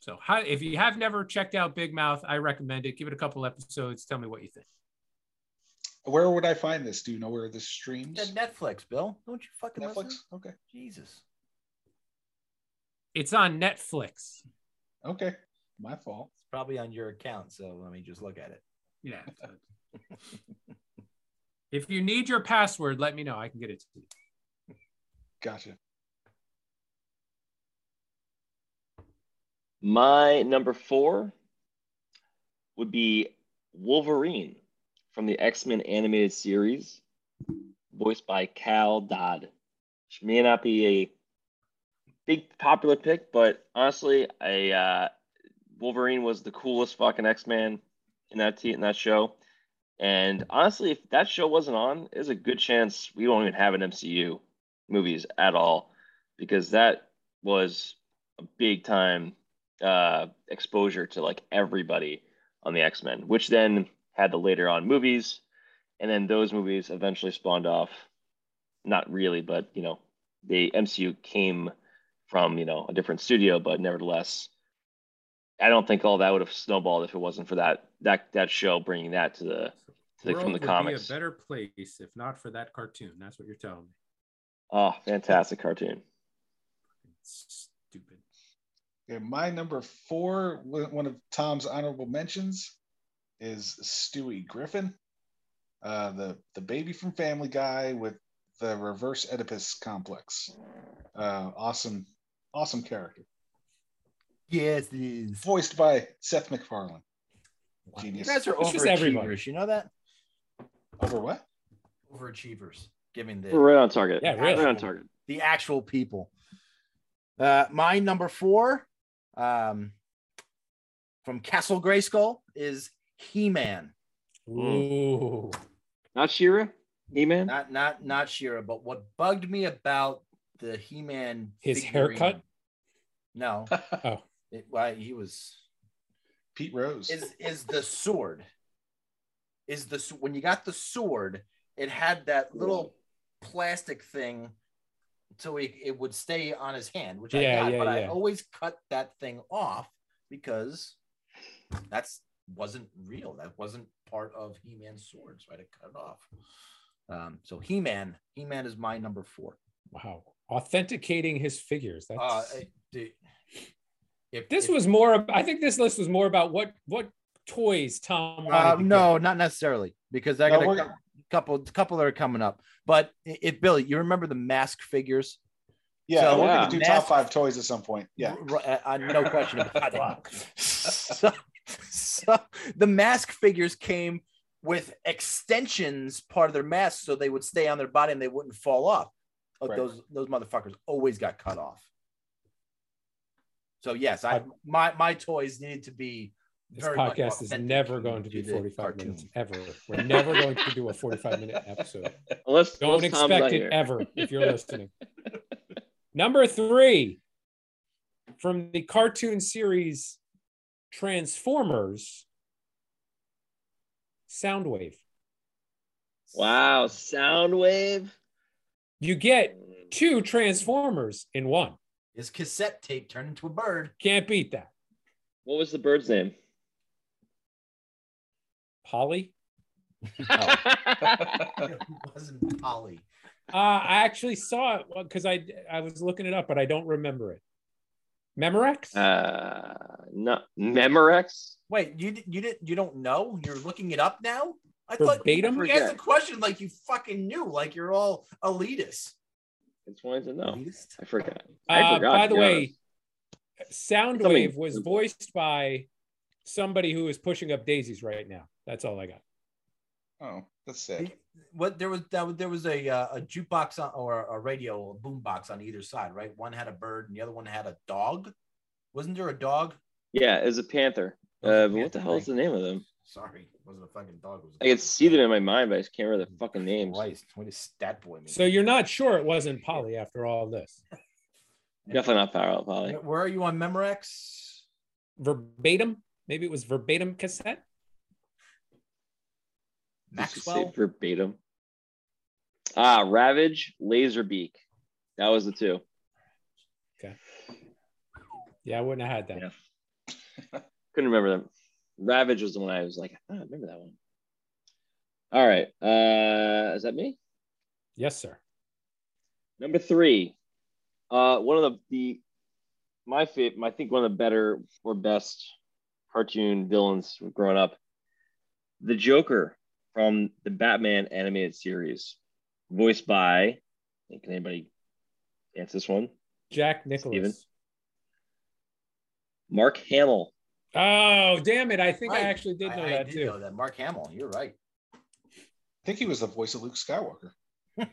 So, how, if you have never checked out Big Mouth, I recommend it. Give it a couple episodes. Tell me what you think. Where would I find this? Do you know where this streams? Yeah, Netflix, Bill. Don't you fucking Netflix? listen? Okay. Jesus. It's on Netflix. Okay. My fault. It's probably on your account, so let me just look at it. Yeah. if you need your password, let me know. I can get it to you. Gotcha. My number four would be Wolverine from the X Men animated series, voiced by Cal Dodd. Which may not be a big popular pick, but honestly, I uh, Wolverine was the coolest fucking X Man in that te- in that show. And honestly, if that show wasn't on, there's a good chance we don't even have an MCU movies at all, because that was a big time uh, exposure to like everybody on the X Men, which then had the later on movies, and then those movies eventually spawned off. Not really, but you know, the MCU came from you know a different studio, but nevertheless, I don't think all that would have snowballed if it wasn't for that that that show bringing that to the, to the World from the would comics. be a better place if not for that cartoon. That's what you're telling me. Oh, fantastic cartoon! Stupid. Yeah, my number four, one of Tom's honorable mentions, is Stewie Griffin, uh, the the baby from Family Guy with the reverse Oedipus complex. Uh, awesome, awesome character. Yes, it is. Voiced by Seth MacFarlane. You Genius. guys are It's overachievers. You know that? Over what? Overachievers. Giving the We're right on target. Yeah, really. Right on target. the actual people. Uh, my number four, um, from Castle Grayskull is He-Man. Ooh. Not She-Ra, He Man. Not not not She-Ra, but what bugged me about the He-Man His figurine- haircut? No, *laughs* Oh. It, why he was Pete Rose. is is the sword. Is the when you got the sword, it had that little plastic thing so it, it would stay on his hand, which I Yeah, got, yeah, but I always cut that thing off because that's wasn't real. That wasn't part of He-Man's sword, so I had to cut it off. Um, so He-Man, He-Man is my number four. Wow. Authenticating his figures. That's Uh, dude, if this if- was more I think this list was more about what what toys Tom Uh, to no, get. not necessarily, because I No, got a couple couple that are coming up. But if Billy, you remember the mask figures? yeah, so- we're Yeah. gonna do Mask- top five toys at some point. Yeah. R- uh, uh, no question about *laughs* that. So, so the mask figures came with extensions part of their mask, so they would stay on their body and they wouldn't fall off. Oh, Right. Those those motherfuckers always got cut off. So yes, I I- my my toys needed to be. This very much podcast is never going to be 45 minutes ever. We're never going to do a 45 minute episode. *laughs* Unless Don't unless expect it ever if you're *laughs* listening. Number three from the cartoon series Transformers Soundwave. Wow, Soundwave. You get two Transformers in one. His cassette tape turned into a bird. Can't beat that. What was the bird's name? Polly? *laughs* it wasn't Polly. Uh, I actually saw it because I I was looking it up, but I don't remember it. Memorex? uh, no, Memorex. Wait, you you didn't you don't know? You're looking it up now? I Verbatim? thought you asked the question like you fucking knew, like you're all elitist. I just wanted to know. I forgot. I Uh, forgot. by the way, honest. Soundwave was voiced by somebody who is pushing up daisies right now. That's all I got. Oh, that's sad. What there was that there was a uh, a jukebox on, or a radio a boom box on either side, right? One had a bird and the other one had a dog. Wasn't there a dog? yeah, it was a panther. It was a Uh, but what the hell is the name of them? Sorry, it wasn't a fucking dog. It was a I can see them in my mind, but I just can't remember the fucking names. Christ, what is stat boy? mean? So you're not sure it wasn't Polly after all this. *laughs* Definitely not Power Polly. Where are you on Memorex? Verbatim? Maybe it was verbatim cassette? Just to say Maxwell. verbatim. Ah, Ravage, Laserbeak. That was the two. Okay. Yeah, I wouldn't have had that. Yeah. Couldn't remember them. Ravage was the one I was like, "Ah, I remember that one. All right. Uh, is that me? Yes, sir. Number three. Uh, one of the, the my favorite, I think one of the better or best cartoon villains growing up. The Joker from the Batman animated series, voiced by. Can anybody answer this one? Jack Nicholas. Steven? Mark Hamill. Oh, damn it. I think I actually did know I, I that did too. know that. Mark Hamill. You're right. I think he was the voice of Luke Skywalker. *laughs*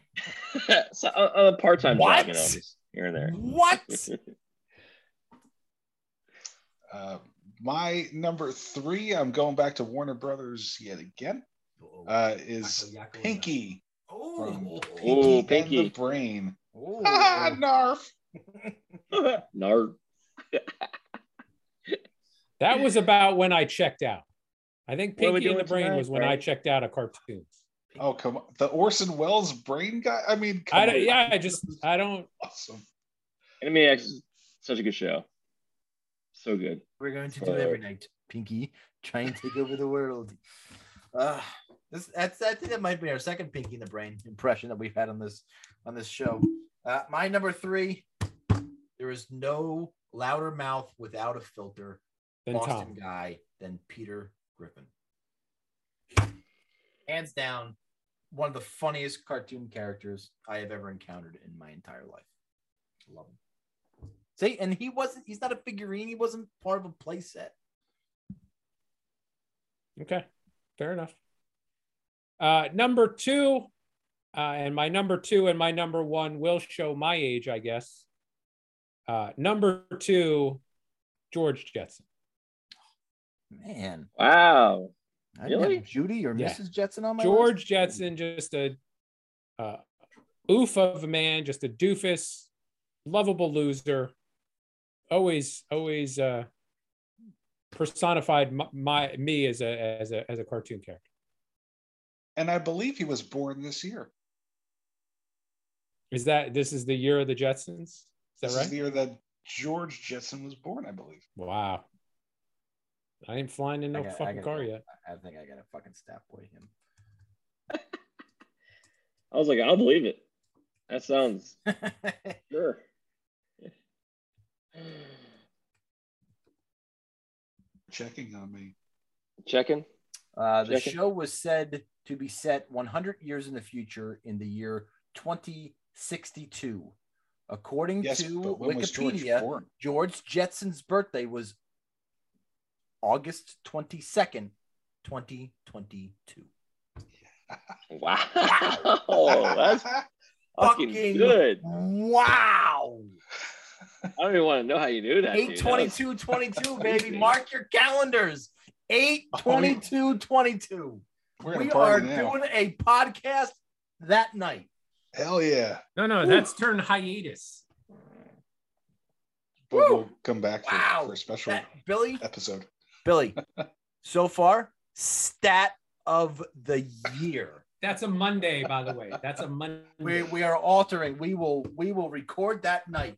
so, a, a part-time What? job, you know, here and there. What? *laughs* Uh, my number three, I'm going back to Warner Brothers yet again, uh, is Yakko, yakko, Pinky Oh, from Pinky, Pinky. and the Brain. oh. Ah, *laughs* Narf. Nard. That was about when I checked out. I think What are we Pinky and the Brain tonight, was when I checked out of cartoons. Oh come on, the Orson Welles brain guy. I mean, I don't, yeah, I just I don't. Awesome. Animaniacs is such a good show. So good. We're going to do every night, Pinky. Try and take over the world. *laughs* Uh, this that's I think that might be our second Pinky in the Brain impression that we've had on this on this show. Uh, my number three. There is no louder mouth without a filter Than Boston Tom. guy than Peter Griffin. Hands down, one of the funniest cartoon characters I have ever encountered in my entire life. Love him. See, and he wasn't, he's not a figurine, he wasn't part of a play set. Okay, fair enough. Uh, number two, uh, and my number two and my number one will show my age, I guess. Uh, number two, George Jetson. Man, Wow. I didn't Really? have Judy or Yeah. Mrs. Jetson on my George list. Jetson, just a uh, oof of a man, just a doofus, lovable loser. Always, always uh, personified my, my me as a as a as a cartoon character. And I believe he was born this year. Is that this is the year of the Jetsons? Is that This right? is the year that George Jetson was born, I believe. Wow. I ain't flying in no got- fucking gotta car yet. I think I got to fucking stat boy him. I was like, I'll believe it. That sounds *laughs* sure. Checking on me. Checking. Uh, the Second. show was said to be set 100 years in the future in the year 2062. According Yes, to but when was George Wikipedia. George Jetson's birthday was August 22nd, 2022. Wow. *laughs* That's fucking, Fucking good. Wow. I don't even want to know how you do that. dude. 8 22 22, *laughs* baby. Mark your calendars. 8 22 22. We're gonna We party are now. doing a podcast that night. Hell yeah. No, no, that's turned hiatus. But Woo! we'll come back for, for a special That, Billy, episode. Billy, *laughs* so far, stat of the year. That's a Monday, by the way. That's a Monday. We, we are altering. We will we will record that night.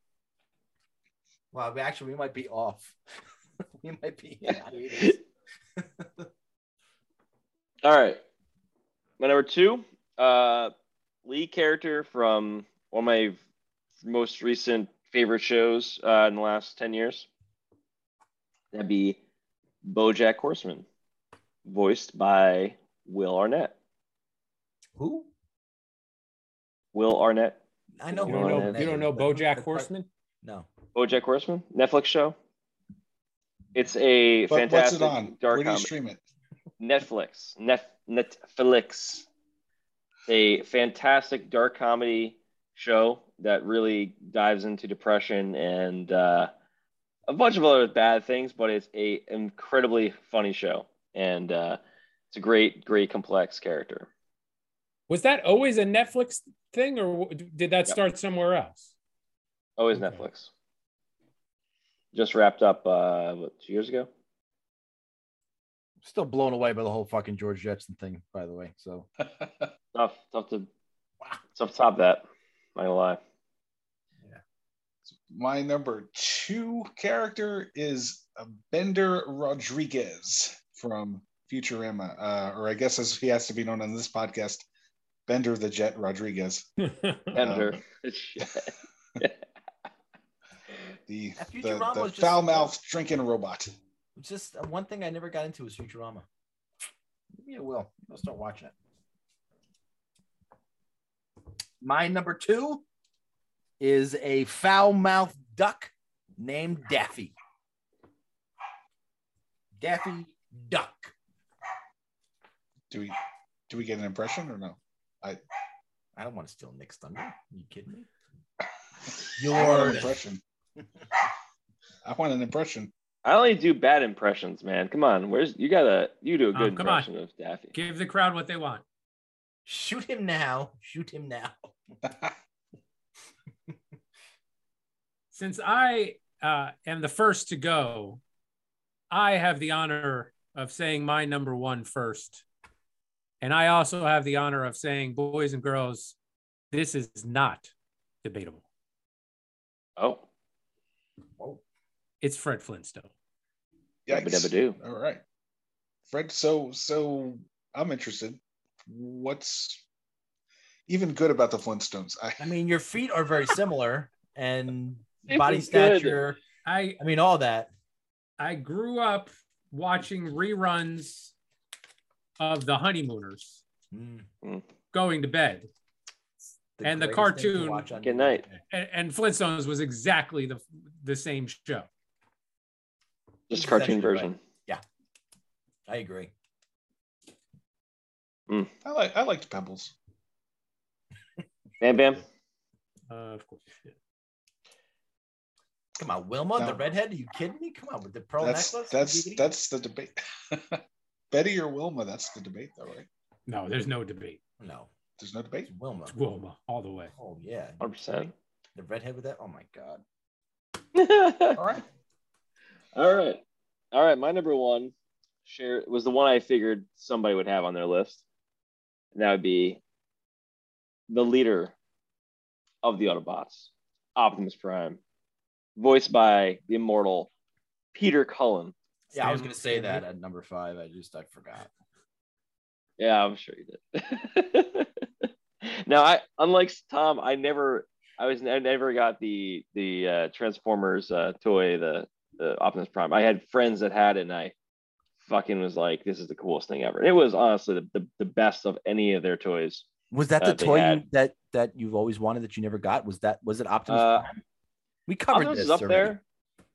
Well, we actually we might be off. *laughs* we might be. *laughs* All right. My number two, uh, lead character from one of my most recent favorite shows uh, in the last 10 years. That'd be Bojack Horseman, voiced by Will Arnett. Who? Will Arnett, I know. You who don't know, that you don't know but who- BoJack Horseman? No. Bojack Horseman, Netflix show. It's a But what's fantastic it on? dark Where do you comedy. stream it? Netflix. Net Netflix. A fantastic dark comedy show that really dives into depression and uh, a bunch of other bad things, but it's a incredibly funny show, and uh, it's a great, great complex character. Was that always a Netflix thing, or did that Yep. start somewhere else? Always Okay. Netflix. Just wrapped up uh, what, two years ago. Still blown away by the whole fucking George Jetson thing, by the way. So *laughs* Tough, tough to, tough to top that. Not gonna lie. My number two character is Bender Rodriguez from Futurama, uh, or I guess as he has to be known on this podcast, Bender the Jet Rodriguez. *laughs* Enter. *laughs* the That the, the foul mouthed drinking robot. just uh, one thing I never got into was Futurama. Maybe I will. I'll start watching it. My number two is a foul mouthed duck named Daffy. Daffy Duck. Do we do we get an impression or no? I I don't want to steal Nick's thunder. Are you kidding me? *laughs* I want an Lord. impression. I want an impression. I only do bad impressions, man. Come on, where's you gotta you do a good Um, come on. impression of Daffy. Give the crowd what they want. Shoot him now. Shoot him now. *laughs* Since I uh, am the first to go, I have the honor of saying my number one first. And I also have the honor of saying, boys and girls, this is not debatable. Oh. Whoa. It's Fred Flintstone. Yabba dabba do. All right. Fred, so so I'm interested. What's even good about the Flintstones? I, I mean, your feet are very similar, and It *laughs* body was good. stature. I I mean, all that. I grew up watching reruns of the honeymooners Mm. going to bed. And the greatest thing to cartoon- watch Good night. And, and Flintstones was exactly the the same show. Just He's a cartoon essentially right. version. I agree. I like I liked Pebbles. Bam Bam. Uh, of course. Yeah. Come on, Wilma, the redhead. Are you kidding me? Come on with the pearl That's necklace. that's Giggity. that's the debate. *laughs* Betty or Wilma? That's the debate, though, right? No, there's no debate. no. There's no debate. It's Wilma. It's Wilma all the way. Oh yeah, 100%. the redhead with that. Oh my god. All *laughs* All right. All right. All right. My number one share was the one I figured somebody would have on their list. And that would be the leader of the Autobots, Optimus Prime, voiced by the immortal Peter Cullen. Yeah, I was gonna say that at number five. I just I forgot. *laughs* Yeah, I'm sure you did. *laughs* now, I unlike Tom, I never, I was, I never got the the uh, Transformers uh, toy, the the Optimus Prime. I had friends that had it, and I fucking was like, "This is the coolest thing ever." It was honestly the, the, the best of any of their toys. Was that Uh, the they toy you, that that you've always wanted that you never got? Was that was it Optimus Uh, Prime? We covered Optimus this is up already. there.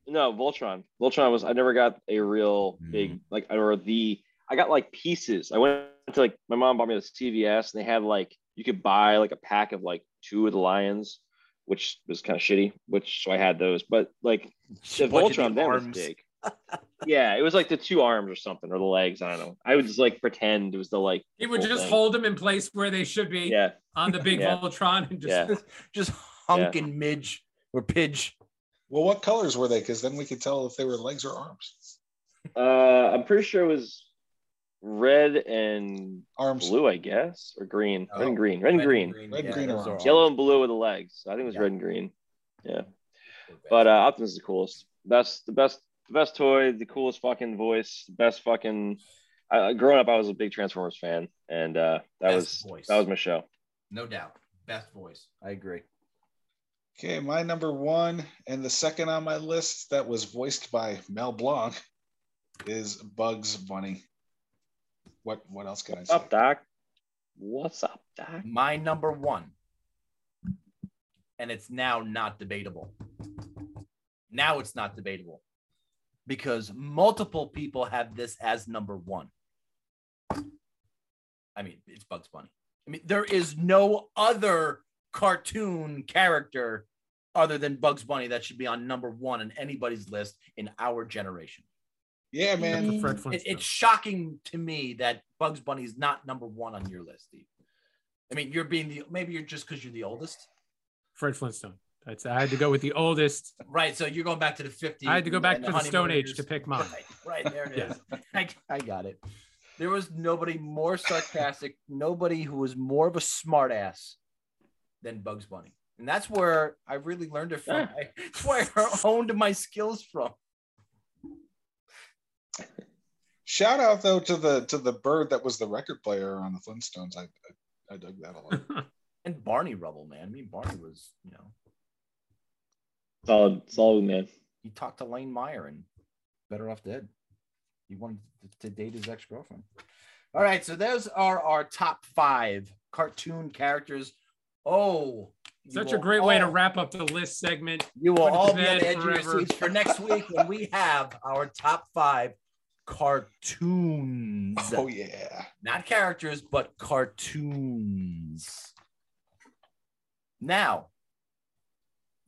No, Voltron. Voltron was. I never got a real Mm. big like or the. I got like pieces. I went to like my mom bought me the CVS and they had like you could buy like a pack of like two of the lions, which was kind of shitty. Which so I had those, but like *laughs* the What did Voltron then was big. *laughs* yeah, it was like the two arms or something or the legs. I don't know. I would just like pretend it was the like. He would just thing. hold them in place where they should be Yeah, on the big *laughs* Yeah. Voltron and just Yeah. just hunk and midge or pidge. Well, what colors were they? Because then we could tell if they were legs or arms. uh, I'm pretty sure it was red and Arms. blue, I guess, or green. Red Oh, and green. Red and green. Red and green those are are arms. Yellow and blue with the legs. I think it was Yeah. red and green. Yeah. But uh, Optimus is the coolest. Best, the best, the best toy, the coolest fucking voice, the best fucking. I, growing up, I was a big Transformers fan, and uh, that Best was voice. that was my show. no doubt, best voice. I agree. Okay, my number one and the second on my list that was voiced by Mel Blanc is Bugs Bunny. What what else can I What's say? up, Doc? What's up, Doc? My number one, and it's now not debatable. Now it's not debatable because multiple people have this as number one. I mean, it's Bugs Bunny. I mean, there is no other cartoon character other than Bugs Bunny that should be on number one on anybody's list in our generation. Yeah, man. Fred It- it's shocking to me that Bugs Bunny is not number one on your list, Steve. I mean, you're being the maybe you're just because you're the oldest, Fred Flintstone. That's I had to go with the oldest. right? So you're going back to the 50s. I had to go back to the Stone Age to pick mine. Right, right there it *laughs* is. Yeah. I, I got it. There was nobody more sarcastic, nobody who was more of a smartass than Bugs Bunny, and that's where I really learned it from. Yeah. *laughs* *laughs* That's where I honed my skills from. Shout out though to the to the bird that was the record player on the Flintstones. I I, I dug that a lot. *laughs* And Barney Rubble, man. I mean, Barney was, you know, Solid, solid man. he talked to Lane Meyer and better off dead. He wanted to, to date his ex girlfriend. All right, so those are our top five cartoon characters. Oh, Such a will great way to wrap up the list segment. You will put it to all be on the edge of your seats for next week when we have our top five cartoons. Oh yeah. Not characters, but cartoons. Now,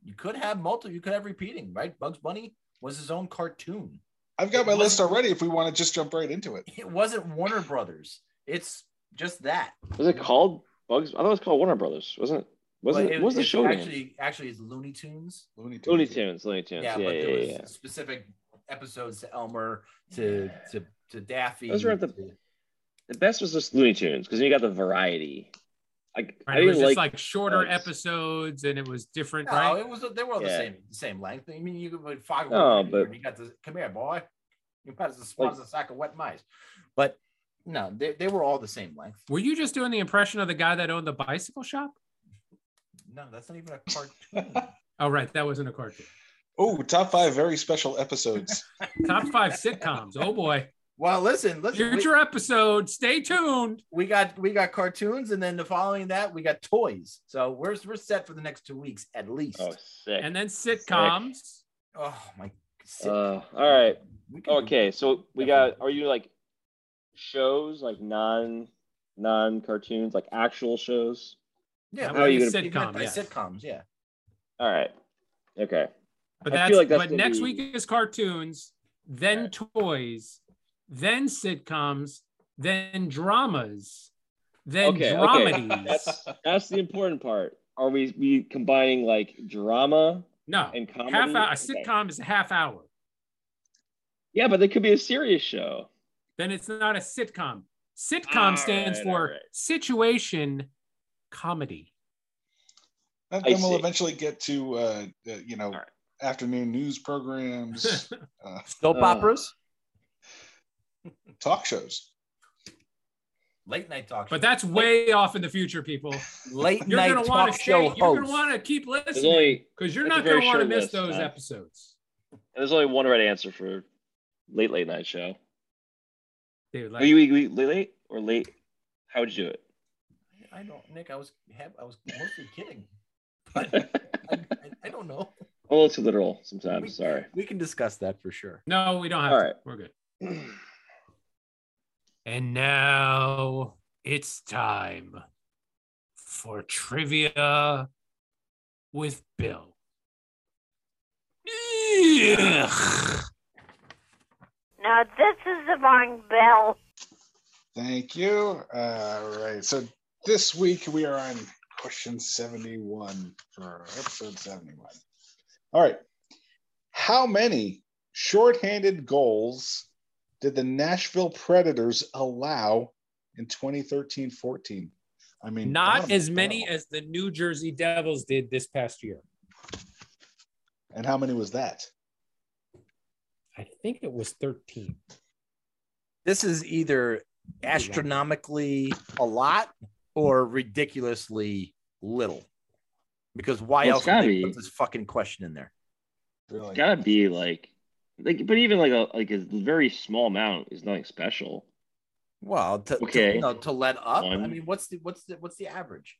you could have multiple, you could have repeating, right? Bugs Bunny was his own cartoon. I've got my list already if we want to just jump right into it. It wasn't Warner Brothers. It's just that. Was it called Bugs? I thought it was called Warner Brothers. Wasn't it? Wasn't But it? What was the it's show name? actually actually it's Looney Tunes. Looney Tunes. Looney Tunes. Looney Tunes. Yeah, Yeah, but yeah, there yeah. was yeah. specific episodes to Elmer, to to to Daffy. Those were at the- to- the best was just Looney Tunes because you got the variety. Like Right, I it was didn't just like, like, shorter like- episodes, and it was different, No, right? it was they were all the Yeah. same the same length. I mean, you could put five. No, No, but- you got the come here, boy. You about as smart Like- as a sack of wet mice. But no, they, they were all the same length. Were you just doing the impression of the guy that owned the bicycle shop? No, that's not even a cartoon. *laughs* Oh, right, that wasn't a cartoon. Oh, top five very special episodes. *laughs* Top five sitcoms. Oh boy, well, listen, listen. we- future episode. Stay tuned. we got we got cartoons, and then the following that we got toys. So we're we're set for the next two weeks at least. oh sick. And then sitcoms. Oh my. uh, all right. Can Okay, so we got. Are you like shows like non non cartoons like actual shows? Yeah, How are you we gonna- we went by Sitcom, yes. sitcoms. Yeah. All right. Okay. But I that's feel like that's but next be- week is cartoons, then toys, then sitcoms, then dramas, then Okay, okay. That's that's the important part. Are we we combining like drama no, and comedy? half hour. A Okay. sitcom is a half hour. Yeah, but they could be a serious show. Then it's not a sitcom. Sitcom All stands right, for all right. situation comedy. And I then we'll see. eventually get to uh, uh, you know All right. afternoon news programs, *laughs* uh, Soap Uh. operas, talk shows. late night talk. Shows. But that's way off in the future, people. late You're night gonna want talk to show stay. You're gonna want to keep listening because you're not gonna want to miss list, those huh? episodes. there's only one right answer for late late night show. Dude, Are like, you late late or late? How would you do it? I don't, Nick. I was I was mostly *laughs* kidding. But I, I, I don't know. I'm a little too literal sometimes. Sorry. We can discuss that for sure. no, we don't have All to. right. We're good. And now it's time for trivia with Bill. Ugh. Now this is the wrong bell. Thank you. All right. So this week we are on question 71 for episode 71. All right. How many shorthanded goals did the Nashville Predators allow in 2013 14? I mean, Not God, as many as the New Jersey Devils did this past year. And how many was that? I think it was 13. This is either astronomically a lot or ridiculously little. Because why Well, else would gotta they be. put this fucking question in there? Really? It's gotta be like, like, but even like a like a very small amount is nothing special. Well, to, to, Okay. you know, to let up. I mean, what's the what's the what's the average?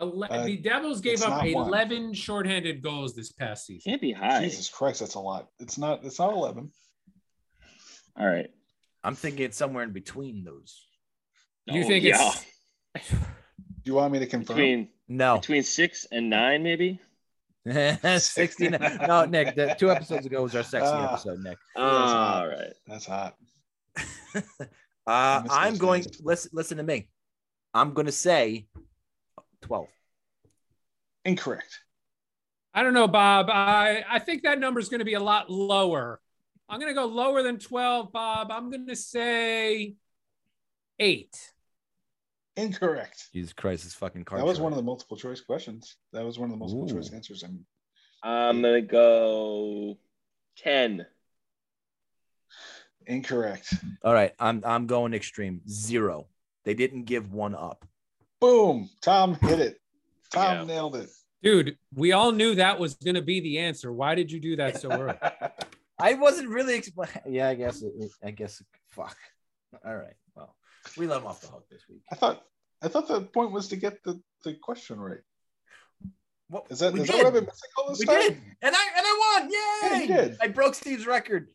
Ele- Uh, the Devils gave up not one. 11 shorthanded goals this past season. Can't be high. Jesus Christ, that's a lot. It's not. It's not 11. All right. I'm thinking it's somewhere in between those. You Oh, think yeah. it's Do *laughs* you want me to confirm? between No, between six and nine, maybe? *laughs* 69. No, Nick, the, two episodes ago was our sexy Ah. episode, Nick. all right. That's hot. *laughs* Uh, I'm going. Listen, listen to me. I'm going to say twelve. Incorrect. I don't know, Bob. I, I think that number is going to be a lot lower. I'm going to go lower than 12, Bob. I'm going to say eight. Incorrect. Jesus Christ, this fucking car. That was one of the multiple choice questions. That was one of the multiple Ooh. choice answers. And I'm gonna go ten. incorrect. All right, I'm I'm going extreme. Zero. They didn't give one up. Boom. Tom hit it. Tom Yeah. nailed it. Dude, we all knew that was going to be the answer. Why did you do that so early? *laughs* I wasn't really explaining. Yeah, I guess. It, I guess. Fuck. All right. Well, we let him off the hook this week. I thought I thought the point was to get the, the question right. What, Is that we is that did. what I've been missing all this We time? did, and I and I won! Yeah, Yay! you did. I broke Steve's record.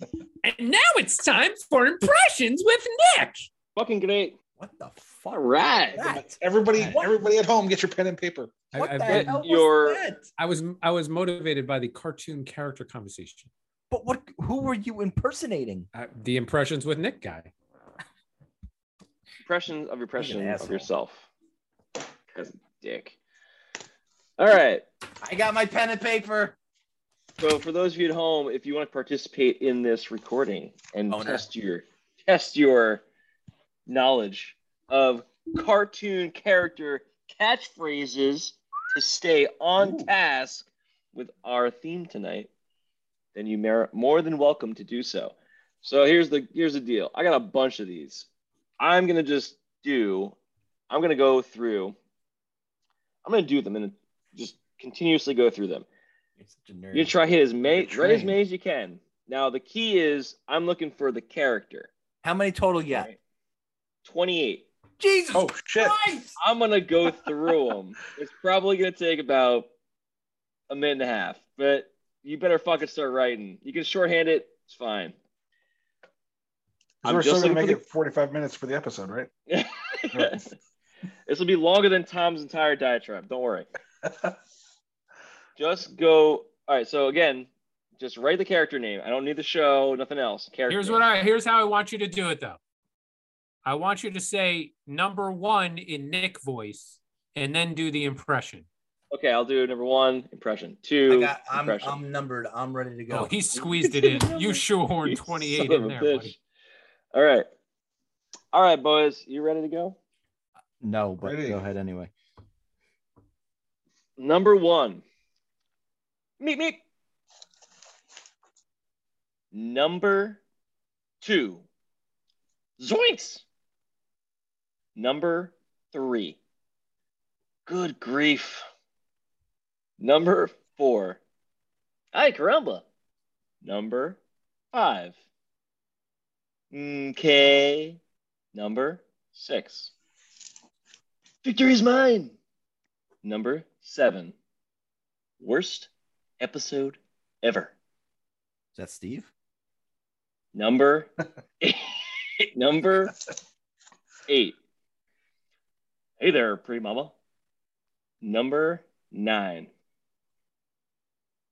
*laughs* and now it's time for impressions with Nick. Fucking great. What the fuck? All right. That? Everybody, What? everybody at home, get your pen and paper. I, What I- the I- hell was your- that? I was I was motivated by the cartoon character conversation. But what? Who were you impersonating? Uh, the impressions with Nick guy. Impressions of your impression of yourself. As dick. All right. I got my pen and paper. So for those of you at home, if you want to participate in this recording and Oh, no. test your test your knowledge of cartoon character catchphrases to stay on task with our theme tonight, then you merit more than welcome to do so. So here's the here's the deal. I got a bunch of these. I'm gonna just do. I'm gonna go through. I'm gonna do them and just continuously go through them. You're gonna try hit as many, right as many as you can. Now the key is I'm looking for the character. How many total you got? 28. Jesus Oh shit! Christ! I'm gonna go through them. *laughs* It's probably gonna take about a minute and a half, but you better fucking start writing. You can shorthand it. It's fine. I'm We're still gonna make it 45 minutes for the episode, right? *laughs* this will be longer than Tom's entire diatribe. Don't worry. *laughs* Just go. All right. So again, just write the character name. I don't need the show. Nothing else. Character. Here's name. what I here's how I want you to do it though. I want you to say number one in Nick voice and then do the impression. Okay, I'll do number one impression. I Two got, I'm, impression. I'm numbered. I'm ready to go. Oh, he *laughs* squeezed it in. You *laughs* shoehorned 28 in there, buddy. All right. All right, boys. You ready to go? no, but Ready. go ahead anyway. Number one. Meet meet. Number two. Zoinks. Number three. Good grief. Number four. Ay caramba. Number five. Okay. Number six. Victory is mine. Number seven. Worst episode ever. Is that Steve? Number eight. *laughs* *laughs* number eight. Hey there, pretty mama. Number nine.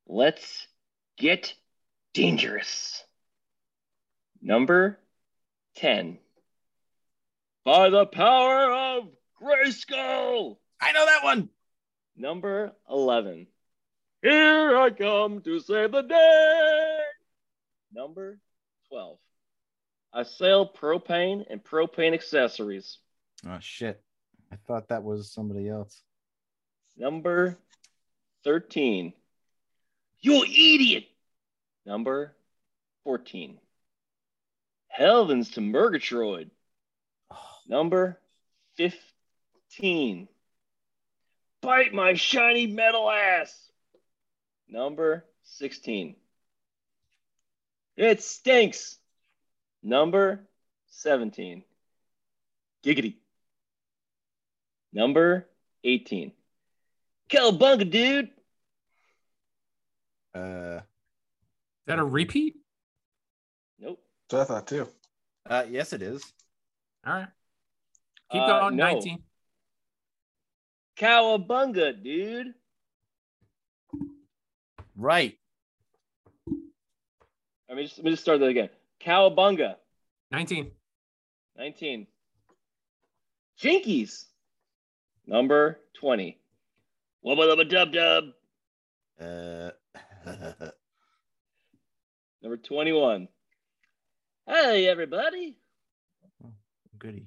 Let's get dangerous. Number 10. By the power of Grayskull. I know that one. Number 11. Here I come to save the day. Number 12. I sell propane and propane accessories. Oh shit! I thought that was somebody else. Number 13. You idiot. Number 14. Heavens to Murgatroyd. *sighs* Number 15. Bite my shiny metal ass. Number 16. It stinks. Number 17. Giggity. Number 18. Cowabunga, dude. Uh, Is that a repeat? Nope. So I thought too. uh, yes, it is. All right. Keep Uh, going. no. 19. Cowabunga, dude. Right. Let me just, let me just start that again. Cowabunga, 19. 19. Jinkies, number 20. Wubba lubba dub dub, Uh, *laughs* number 21. Hey, everybody. goody.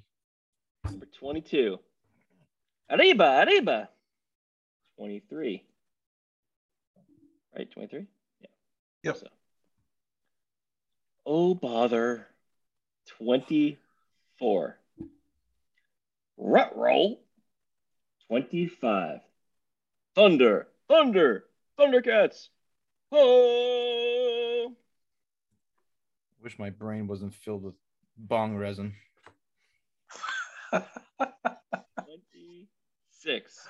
Number 22. Arriba, arriba. 23. Right, 23? Yeah. Yep. So. Oh, bother. 24. Rut roll. 25. Thunder, thunder, Thundercats. Oh. Wish my brain wasn't filled with bong resin. 26.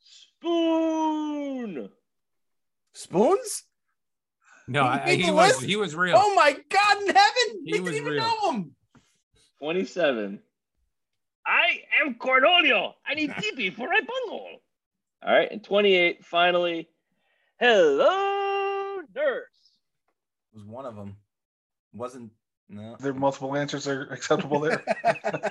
Spoon. Spoons? No, He I, he was he was real. Oh my God in heaven! He we was didn't even real. know him. 27. I am Cornholio. I need TP for my bunghole. All right. And 28, finally. Hello, nurse. It was one of them. Wasn't no. There multiple answers are acceptable there. *laughs*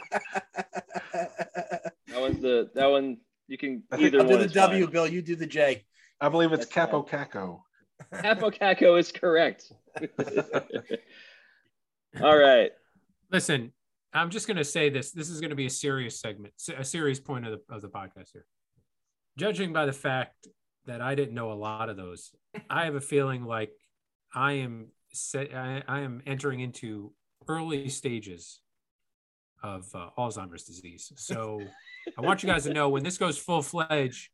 That one's the, that one, you can I either I'll do one. the W, fine. Bill. You do the J. I believe it's That's Kaapo fine. Kakko. Apocaco is correct. *laughs* *laughs* All right. Listen, I'm just going to say this. This is going to be a serious segment, a serious point of the, of the podcast here. Judging by the fact that I didn't know a lot of those, I have a feeling like I am set, I, I am entering into early stages of uh, Alzheimer's disease. So I want you guys to know when this goes full fledged,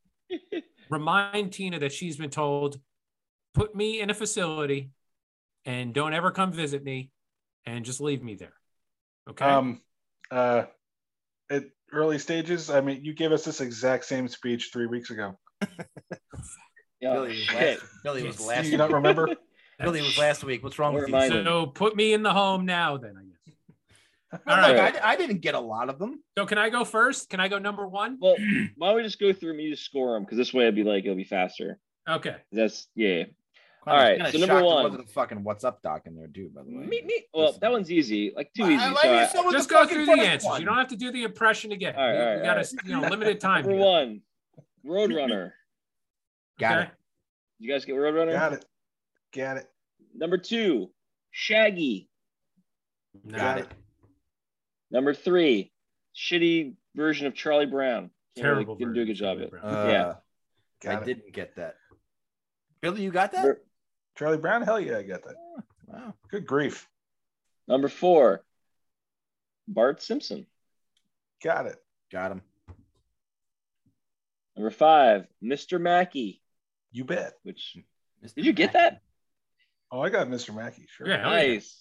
remind Tina that she's been told, put me in a facility and don't ever come visit me and just leave me there. Okay. Um, uh, at early stages, I mean, you gave us this exact same speech three weeks ago. *laughs* yeah. Billy was last, Billy was last Do you not remember? *laughs* Billy was last week. What's wrong with you? So put me in the home now, then I guess. *laughs* All right. I, I, didn't get a lot of them. So can I go first? Can I go number one? Well, why don't we just go through them? You just score them because this way it'd be like it'll be faster. Okay. That's yeah. All right. So number one. wasn't fucking what's up doc in there, too. By the way. Me, me. Well, that one's easy. Like too easy. I, so just go through the answers. One. You don't have to do the impression again. All right. You, all right, got a you know limited time. Number here. one, Roadrunner. *laughs* got okay. it. You guys get Roadrunner? Got it. Got it. Number two, Shaggy. Got it. Number three, shitty version of Charlie Brown. Terrible. Really, didn't do a good job of it. Uh, yeah. I it. didn't get that. Billy, you got that? Number, Charlie Brown? Hell yeah, I got that. Wow. Good grief. Number four, Bart Simpson. Got it. Got him. Number five, Mr. Mackey. You bet. Which Mr. did you get that? Oh, I got Mr. Mackey. Sure. Yeah, nice.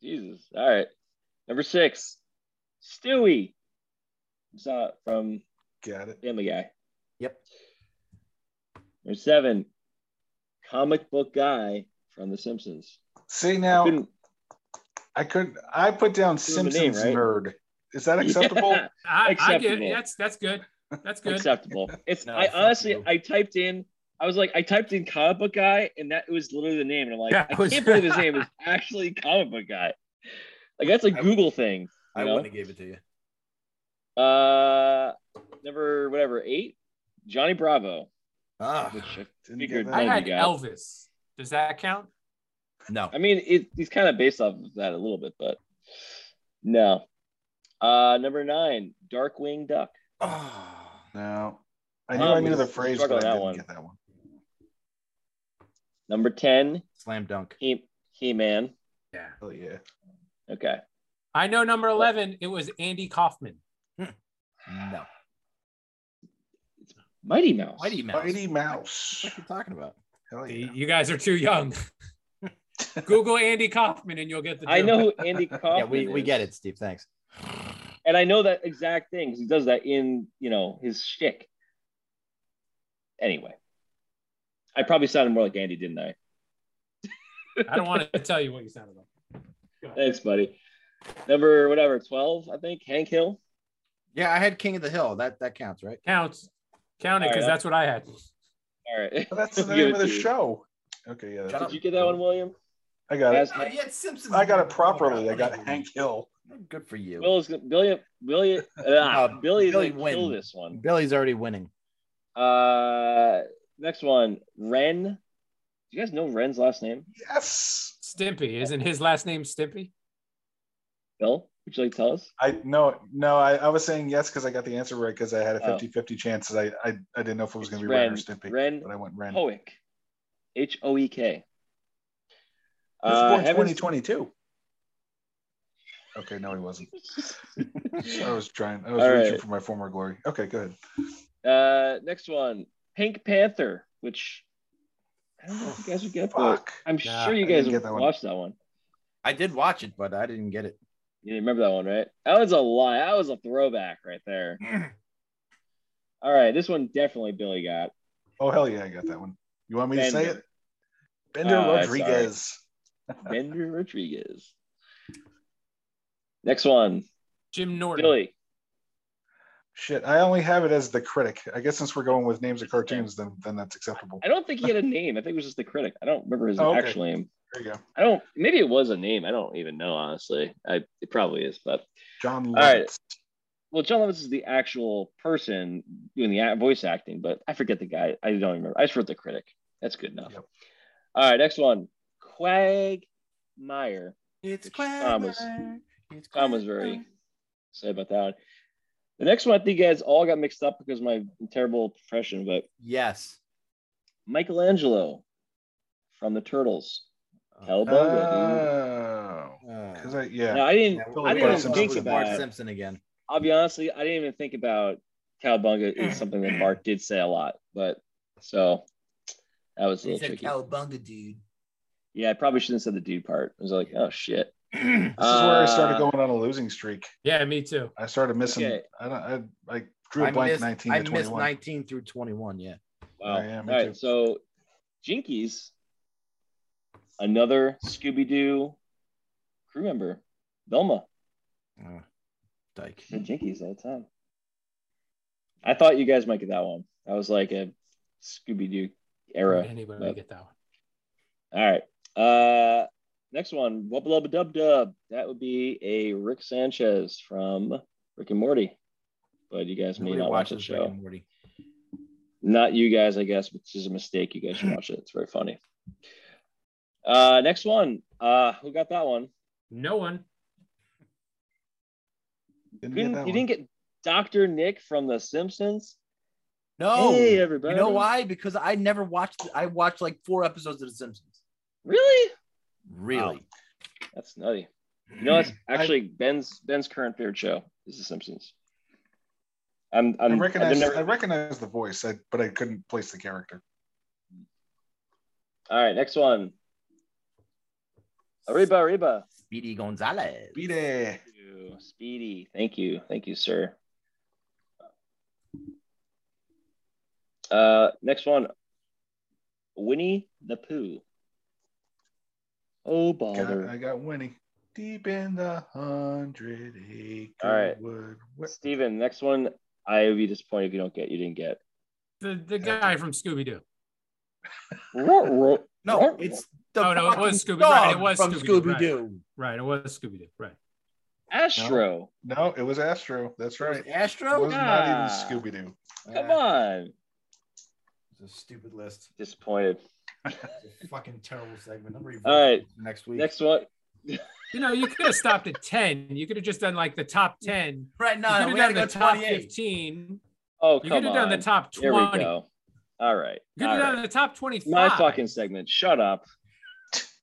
Yeah. Jesus. All right. Number six, Stewie. Saw it uh, from Got it. Family Guy. Yep. Number seven, comic book guy from The Simpsons. See now, I, I could I put down Simpsons name, right? nerd. Is that *laughs* acceptable? Yeah. I, I get that's that's good. That's good. Acceptable. It's no, I honestly I typed in I was like I typed in comic book guy and that was literally the name and I'm like yeah, I was... can't believe *laughs* his name is actually comic book guy. Like that's a Google thing. I know? wouldn't have gave it to you. Uh, number whatever eight, Johnny Bravo. Ah, which I I had Elvis. Does that count? No. I mean, it, he's kind of based off of that a little bit, but no. Uh, number nine, Darkwing Duck. Oh, no. I knew um, I knew the phrase, but I didn't one. get that one. Number 10, Slam Dunk. He, He-Man. Yeah. Oh, yeah. Okay. I know number 11, it was Andy Kaufman. No. It's Mighty Mouse. Mighty Mouse. Mighty Mouse. What are you talking about? Hell yeah. You guys are too young. *laughs* Google Andy Kaufman and you'll get the. I know who *laughs* Andy Kaufman. yeah, we, is. we get it, Steve. Thanks. And I know that exact thing because he does that in you know his shtick. Anyway, I probably sounded more like Andy, didn't I? I don't want to tell you what you sounded like. Thanks, buddy. Number whatever, twelve, I think. Hank Hill. Yeah, I had King of the Hill. That that counts, right? Counts. Count it because right, that's what I had. All right. Well, that's the *laughs* name of the show. Okay, yeah. Did you get that one, William? I got it. Uh, yeah, Simpsons. I got it properly. I got *laughs* Hank Hill. Good for you. Bill's Billy Billy uh, uh, Billy Billy win this one. Billy's already winning. Uh, next one, Ren. Do you guys know Ren's last name? Yes. Stimpy. Isn't his last name Stimpy? Bill? Would you like to tell us? I no no I, I was saying yes because I got the answer right because I had a 50 50 chance. I, I I didn't know if it was going to be Ren, Ren or Stimpy. Ren, but I went Ren. Hoek. H O E K. Born uh, 2022. Okay, no, he wasn't. *laughs* I was trying. I was All reaching right. for my former glory. Okay, go ahead. Uh, next one, Pink Panther, which I don't know if you guys would get, but I'm nah, sure you guys watched watch that one. I did watch it, but I didn't get it. You remember that one, right? That was a lie. That was a throwback right there. *clears throat* All right, this one definitely Billy got. Oh hell yeah, I got that one. You want me Bender. to say it? Bender uh, Rodriguez. *laughs* Bender Rodriguez. Next one. Jim Norton. Billy. Shit, I only have it as the critic. I guess since we're going with names of cartoons, then then that's acceptable. I don't think he had a name. I think it was just the critic. I don't remember his oh, okay. actual name. There you go. I don't. Maybe it was a name. I don't even know honestly. I it probably is, but Jon. Lovitz. All right. Well, Jon Lovitz is the actual person doing the voice acting, but I forget the guy. I don't remember. I just wrote the critic. That's good enough. Yep. All right, next one. Quagmire. It's Quagmire. Tom was, Tom was very say about that one. The next one, I think you guys all got mixed up because of my terrible profession, but Yes. Michelangelo from the Turtles. Cowabunga, dude. Oh, because Uh, I yeah. No, I didn't. yeah, I didn't even think about. Bart it. Simpson again. I'll be honest, with you, I didn't even think about Cowabunga is *clears throat* something that Mark did say a lot, but so that was a He little tricky. cowabunga, dude. Yeah, I probably shouldn't have said the dude part. I was like, oh shit. *clears throat* This is where I started Uh, going on a losing streak. Yeah, me too. I started missing. Okay. I don't. I, I drew a I blank missed, 19 I to missed 21. 19 through 21. Yeah. Wow. Oh, yeah, me All right, too. so Jinkies, another Scooby Doo crew member, Velma. Uh, Dyke. The Jinkies all the time. I thought you guys might get that one. That was like a Scooby Doo era. Anybody but- get that one? All right. Uh next one, Wubba Lubba Dub Dub. That would be a Rick Sanchez from Rick and Morty. But you guys may not watch the watches Rick show. and Morty. Not you guys, I guess, which is a mistake. You guys should watch it. It's very funny. Uh next one. Uh who got that one? No one. Didn't You didn't, that you didn't get Dr. Nick from The Simpsons? No. Hey, everybody. You know why? Because I never watched. I watched like four episodes of The Simpsons. Really? Really? That's nutty. You know, that's *clears throat* actually Ben's Ben's current favorite show is The Simpsons. I'm I I'm recognize. I've never- I recognize the voice, I, but I couldn't place the character. All right, next one. Arriba, Arriba. Speedy Gonzales. Beat it. Thank Speedy. Thank you. Thank you, sir. Uh, next one. Winnie the Pooh. Oh, Got, bother. I got Winnie. Deep in the hundred acre All right. wood. What? Steven, next one. I would be disappointed if you don't get. You didn't get. The the guy from Scooby Doo. No, it's the Oh, no, it was Scooby- right, it was from Scooby-Doo, Scooby Doo. Right, it was Scooby Doo. Right. Astro. No, it was Astro. That's right. It Astro. was not Ah. even Scooby Doo. Come on. It's a stupid list. Disappointed. It's a fucking terrible segment. I'm ready All right. next week. Next one. You know, you could have stopped at 10. You could have just done like the top 10. Right you now, could have we done gotta the go top 15. Oh, come You could have done the top 20. All right. You could All have right. done the top 25. My fucking segment. Shut up,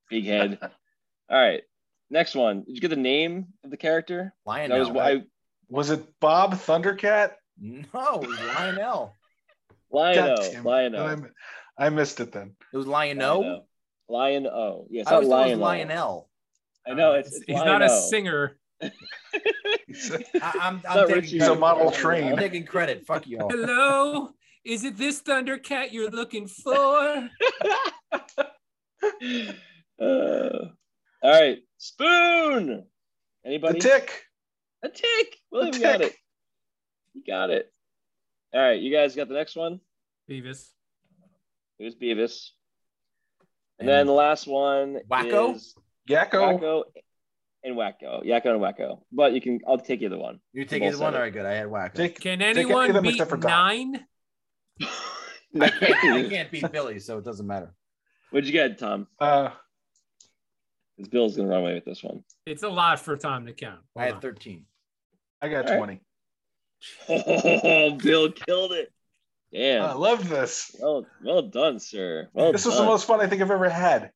big head. All right. Next one. Did you get the name of the character? Lionel. That was why Was it Bob Thundercat? No, it was Lionel. Lion-O. God damn it. Lion-O. I, I missed it then. It was Lion-O. Lion-O. Lion-O. Yeah, it's I not always thought it was Lion-O. Lionel. I know. It's, it's He's not a singer. He's a- I, I'm, I'm taking He's a credit. model I'm taking credit. Fuck you all. Hello? Is it this Thundercat you're looking for? *laughs* Uh, all right. Spoon. the Anybody? tick. A tick. William The got it. You got it. All right. You guys got the next one? Beavis. It was Beavis. And then the last one Wakko? is Yakko. Wakko and Wakko. Yakko and Wakko. But you can, I'll take either one. You take Both either one. said All good. I had whack. Take, Can take any of anyone them beat except for Doc. nine? *laughs* I can't, I can't beat Billy, so it doesn't matter. What'd you get, Tom? Uh, Because Bill's going to run away with this one. It's a lot for Tom to count. I Hold had on. 13. I got All right. 20. Oh, *laughs* Bill killed it. Damn. I love this. well, well done, sir. Well This was the most fun I think I've ever had.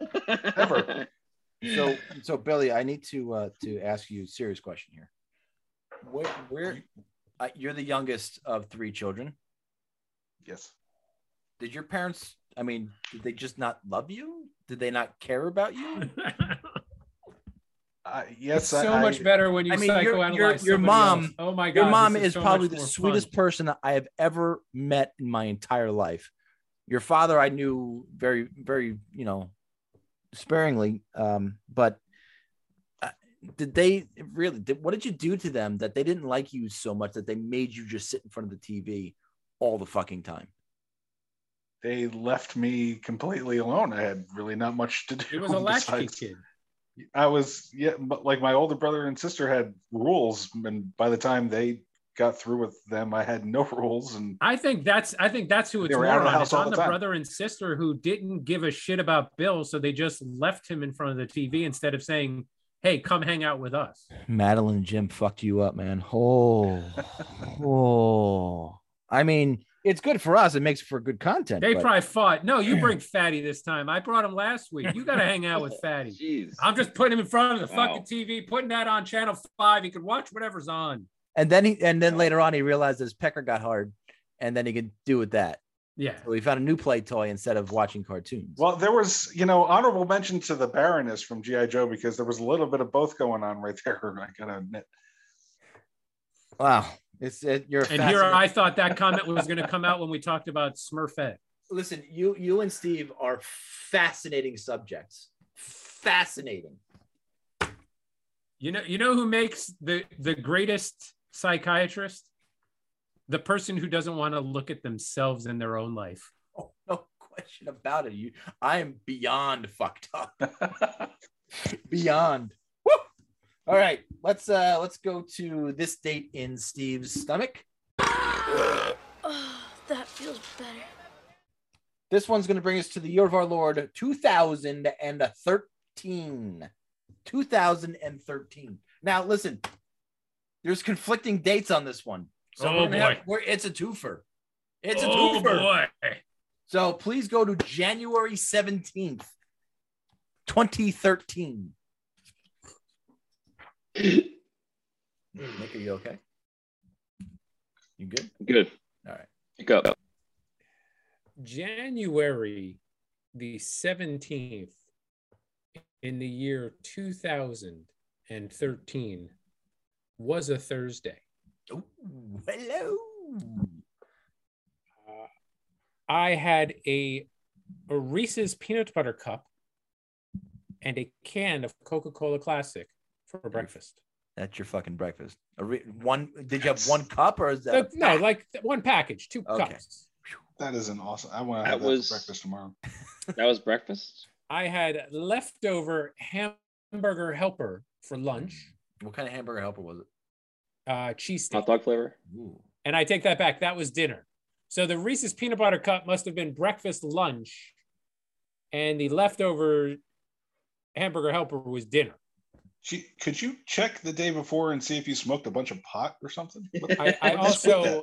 *laughs* ever. So, so Billy, I need to uh, to ask you a serious question here. Where, where uh, you're the youngest of three children? Yes. Did your parents? I mean, did they just not love you? Did they not care about you? *laughs* Uh, yes. It's so I, much better when you I mean, your- psychoanalyze your- your somebody mom- else. Oh my god, Your mom this is so probably the sweetest fun. person I have ever met in my entire life. Your father, I knew very, very, you know, sparingly. Um, but uh, did they really? Did, what did you do to them that they didn't like you so much that they made you just sit in front of the TV all the fucking time? They left me completely alone. I had really not much to *laughs* do. It was a latchkey kid. I was yeah, but like my older brother and sister had rules, and by the time they got through with them, I had no *laughs* rules. And I think that's I think that's who it's They were more out on. house It's all on the the brother and sister who didn't give a shit about Bill, so they just left him in front of the TV instead of saying, hey, come hang out with us. Madeline and Jim fucked you up, man. Oh, oh. I mean, it's good for us. It makes for good content. They but- probably fought. No, you bring Fatty this time. I brought him last week. You got to hang out with *laughs* Fatty. Jeez. I'm just putting him in front of the Wow. fucking TV, putting that on channel five. He could watch whatever's on. and then he and then later on he realized his pecker got hard, and then he could do with that. Yeah. So he found a new play toy instead of watching cartoons. Well, there was, you know, honorable mention to the Baroness from GI Joe because there was a little bit of both going on right there. *laughs* I gotta admit. wow, it's it, you're. And here I thought that comment was going to come out when we talked about Smurfette. listen. You you and Steve are fascinating subjects. Fascinating. You know, you know who makes the the greatest psychiatrist? The person who doesn't want to look at themselves in their own life. Oh, no question about it. You, I am beyond fucked up. *laughs* beyond. Woo! All right, let's uh let's go to this date in Steve's stomach. Oh, *sighs* that feels better. This one's going to bring us to the year of our Lord 2013. 2013. Now, listen, there's conflicting dates on this one. So Oh, we're gonna have- boy. we're, it's a twofer. It's a oh twofer. boy! So please go to January 17th, 2013. Mm, Nick, are you okay? You good? Good. All right. Go. January the seventeenth in the year two thousand and thirteen was a Thursday. Ooh, hello. Uh, I had a, a Reese's peanut butter cup and a can of Coca Cola Classic for breakfast. That's your fucking breakfast. A re- one? Did you have one cup or is that? No, like one package, two Okay. cups. That is an awesome. I want to That have that was- breakfast tomorrow. *laughs* That was breakfast. I had leftover hamburger helper for lunch, What kind of hamburger helper was it? uh, cheese steak. Hot dog flavor. Ooh. And I take that back. That was dinner. So the Reese's peanut butter cup must have been breakfast, lunch, and the leftover hamburger helper was dinner. Gee, Could you check the day before and see if you smoked a bunch of pot or something? *laughs* I, I also?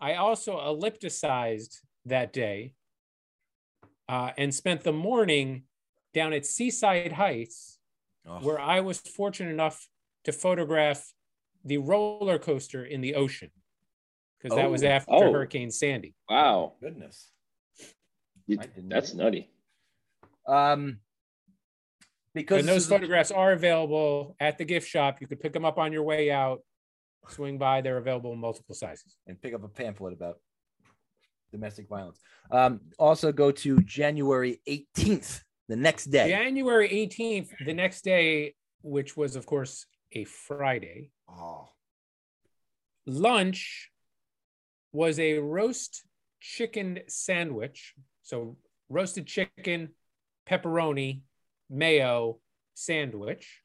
I also ellipticized that day uh, and spent the morning down at Seaside Heights, Oh. where I was fortunate enough to photograph the roller coaster in the ocean because that was Oh. after Oh. Hurricane Sandy. Wow. Goodness. You- that's know. nutty. Um, because And those is a- photographs are available at the gift shop. You could pick them up on your way out. Swing by; they're available in multiple sizes. and pick up a pamphlet about domestic violence. Um, also go to January 18th, the next day. January 18th, the next day, which was of course a Friday, Oh, lunch was a roast chicken sandwich. So roasted chicken, pepperoni, mayo sandwich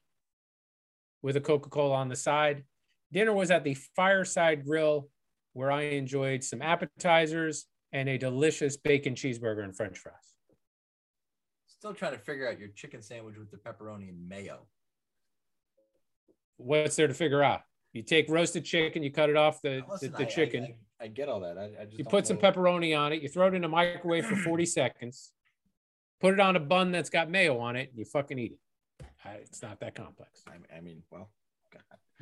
with a Coca-Cola on the side. Dinner was at the Fireside Grill where I enjoyed some appetizers and a delicious bacon cheeseburger and french fries. still trying to figure out your chicken sandwich with the pepperoni and mayo. What's there to figure out? You take roasted chicken, you cut it off the, Listen, the, the I- I- chicken. I, I get all that. I, I just You put some pepperoni on it. You throw it in a microwave for 40 *clears throat* seconds. Put it on a bun that's got mayo on it. And you fucking eat it. Uh, It's not that complex. I, I mean, well,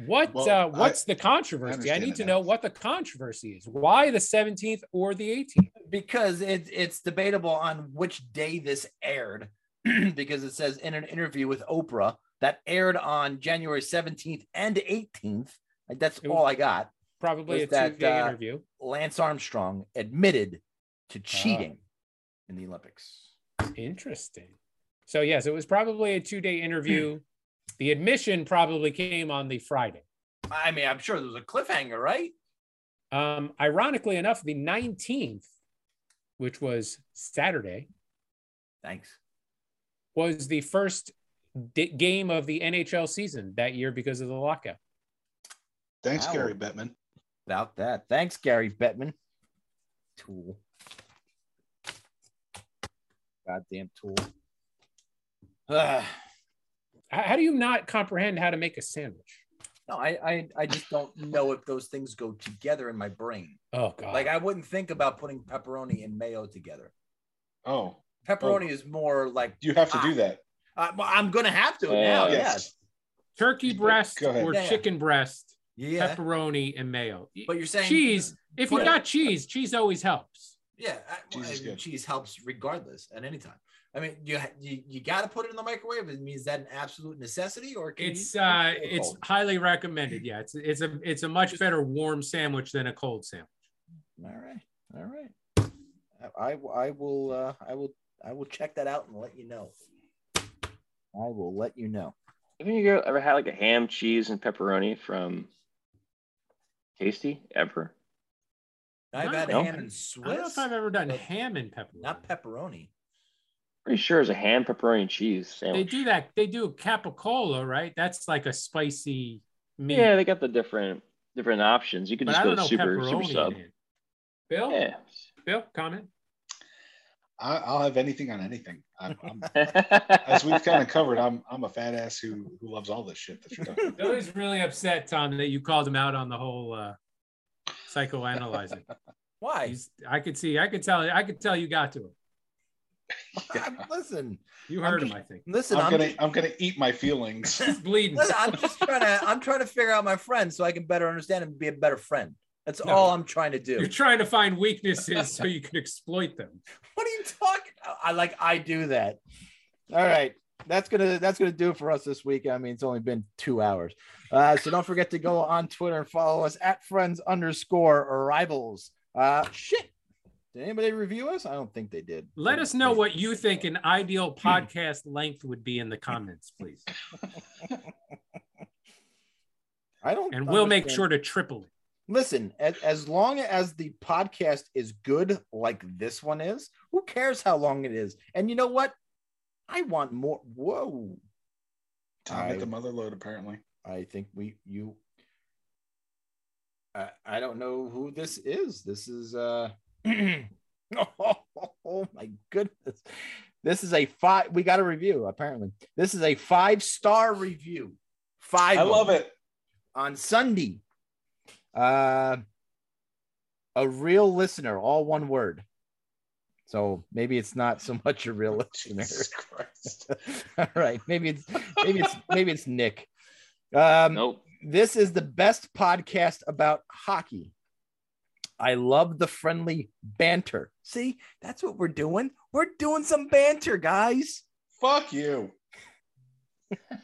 What? Well, uh, what's I- the controversy? I, understand need to now. know what the controversy is. Why the 17th or the 18th? because it, it's debatable on which day this aired *clears throat* because it says in an interview with Oprah that aired on January 17th and 18th. Like that's all I got. Probably a that, uh, interview. Lance Armstrong admitted to cheating in the Olympics. Interesting. So yes, it was probably a two-day interview. the admission probably came on the Friday. I mean, I'm sure there was a cliffhanger, right? Um, ironically enough, the 19th, which was Saturday, Thanks. was the first di- game of the NHL season that year because of the lockout. Thanks, Wow. Gary Bettman. About that. Thanks, Gary Bettman. Tool. Goddamn tool. Ah. *sighs* How how do you not comprehend how to make a sandwich? No, I, I I just don't know if those things go together in my brain. Oh God! Like I wouldn't think about putting pepperoni and mayo together. Oh, Pepperoni is more like you have to do that. I, well, I'm gonna have to Uh, now. yes. Yes. turkey breast or Yeah, yeah. chicken breast, Yeah. pepperoni and mayo. But you're saying cheese. If you got cheese, cheese always helps. Yeah, Cheese I- good. cheese helps regardless at any time. I mean, you you, you got to put it in the microwave. I mean, is that an absolute necessity, or can It's you, uh, it's cold? highly recommended. Yeah, it's it's a it's a much better warm sandwich than a cold sandwich. all right, all right. I, I I will uh, I will I will check that out and let you know. I will let you know. Have you ever had like a ham, cheese, and pepperoni from Tasty ever? I've had No. ham and Swiss. I don't know if I've ever done ham and pepperoni. not pepperoni. Pretty sure it's a ham, pepperoni, and cheese They do that. They do capicola, right? That's like a spicy meat. Yeah, they got the different different options. You could but just go to know super super sub. Bill, Yeah. Bill, comment. I, I'll have anything on anything. I'm, I'm, *laughs* as we've kind of covered, I'm I'm a fat ass who who loves all this shit that you're talking *laughs* about. Billy's really upset, Tom, that you called him out on the whole uh, psychoanalyzing. *laughs* Why? He's, I could see, I could tell, I could tell you got to him. *laughs* I'm- listen, You I'm heard just- him, I think. listen. I'm I'm, gonna I'm gonna eat my feelings. *laughs* He's bleeding. listen, I'm just trying to I'm trying to figure out my friend so I can better understand and be a better friend. That's No. all I'm trying to do. You're trying to find weaknesses so you can exploit them. What are you talking? About? I like I do that. All right. That's gonna that's gonna do it for us this week. I mean, it's only been two hours. Uh, so don't forget to go on Twitter and follow us at friends underscore rivals. Uh shit. Did anybody review us? I don't think they did. Let us know what you think an ideal podcast length would be in the comments, please. I don't And we'll make sure to triple it. listen as, as long as the podcast is good like this one is who cares how long it is and you know what i want more whoa Tom I- hit the mother lode apparently. I think we you I, I don't know who this is this is uh *clears throat* oh, my goodness this is a five we got a review apparently this is a five star review five I love it. on Sunday. Uh, a real listener, all one word. So maybe it's not so much a real *laughs* listener. *laughs* All right, maybe it's maybe it's maybe it's Nick. Um, Nope. this is the best podcast about hockey. I love the friendly banter. See, that's what we're doing. We're doing some banter, guys. Fuck you. *laughs*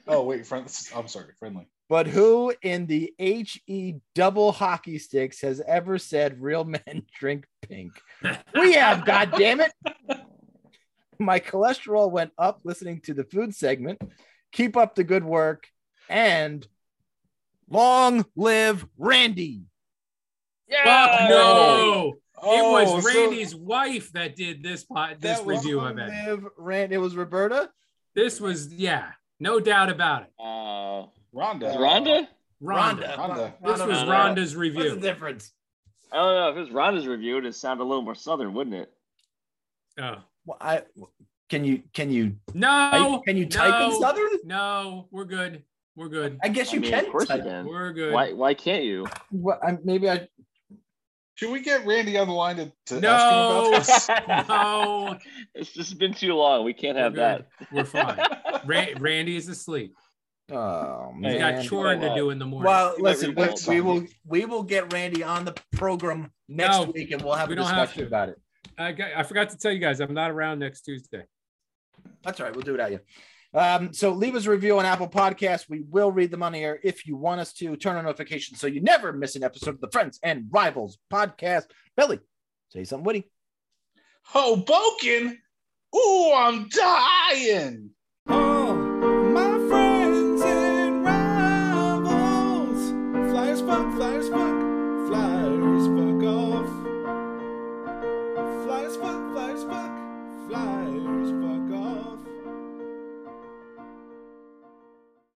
Oh wait, friend. I'm sorry, friendly. But who in the HE double hockey sticks has ever said real men *laughs* drink pink? We have, *laughs* God damn it. My cholesterol went up listening to the food segment. Keep up the good work and long live Randy. Fuck no. it Oh, was so- Randy's wife that did this pod, this That review Long of it. live Randy. It was Roberta. This was yeah, no doubt about it. Uh, Rhonda. Rhonda? Rhonda. Rhonda. This was Rhonda. Rhonda's What's the review. difference? I don't know if it was Rhonda's review. It'd sound a little more southern, wouldn't it? Oh. Well, I can you can you No. can you type no, in Southern? No, we're good. We're good. I guess I you mean, can. of course you can. We're good. Why? Why can't you? Well, I, maybe I Should we get Randy on the line to, to No. ask him about this? *laughs* No, It's just been too long. We can't have We're that. we're fine. *laughs* Ra- Randy is asleep. Oh He's man. got chores to do in the morning. Well, listen, we, we will we will get Randy on the program next No, week, and we'll have we a don't have discussion to. about it. I, got, I forgot to tell you guys, I'm not around next Tuesday. That's all right. We'll do it at you. Um, so leave us a review on Apple Podcasts. We will read them on air if you want us to. Turn on notifications so you never miss an episode of the Friends and Rivals podcast. Billy, say something witty. Hoboken. Ooh, I'm dying. Oh,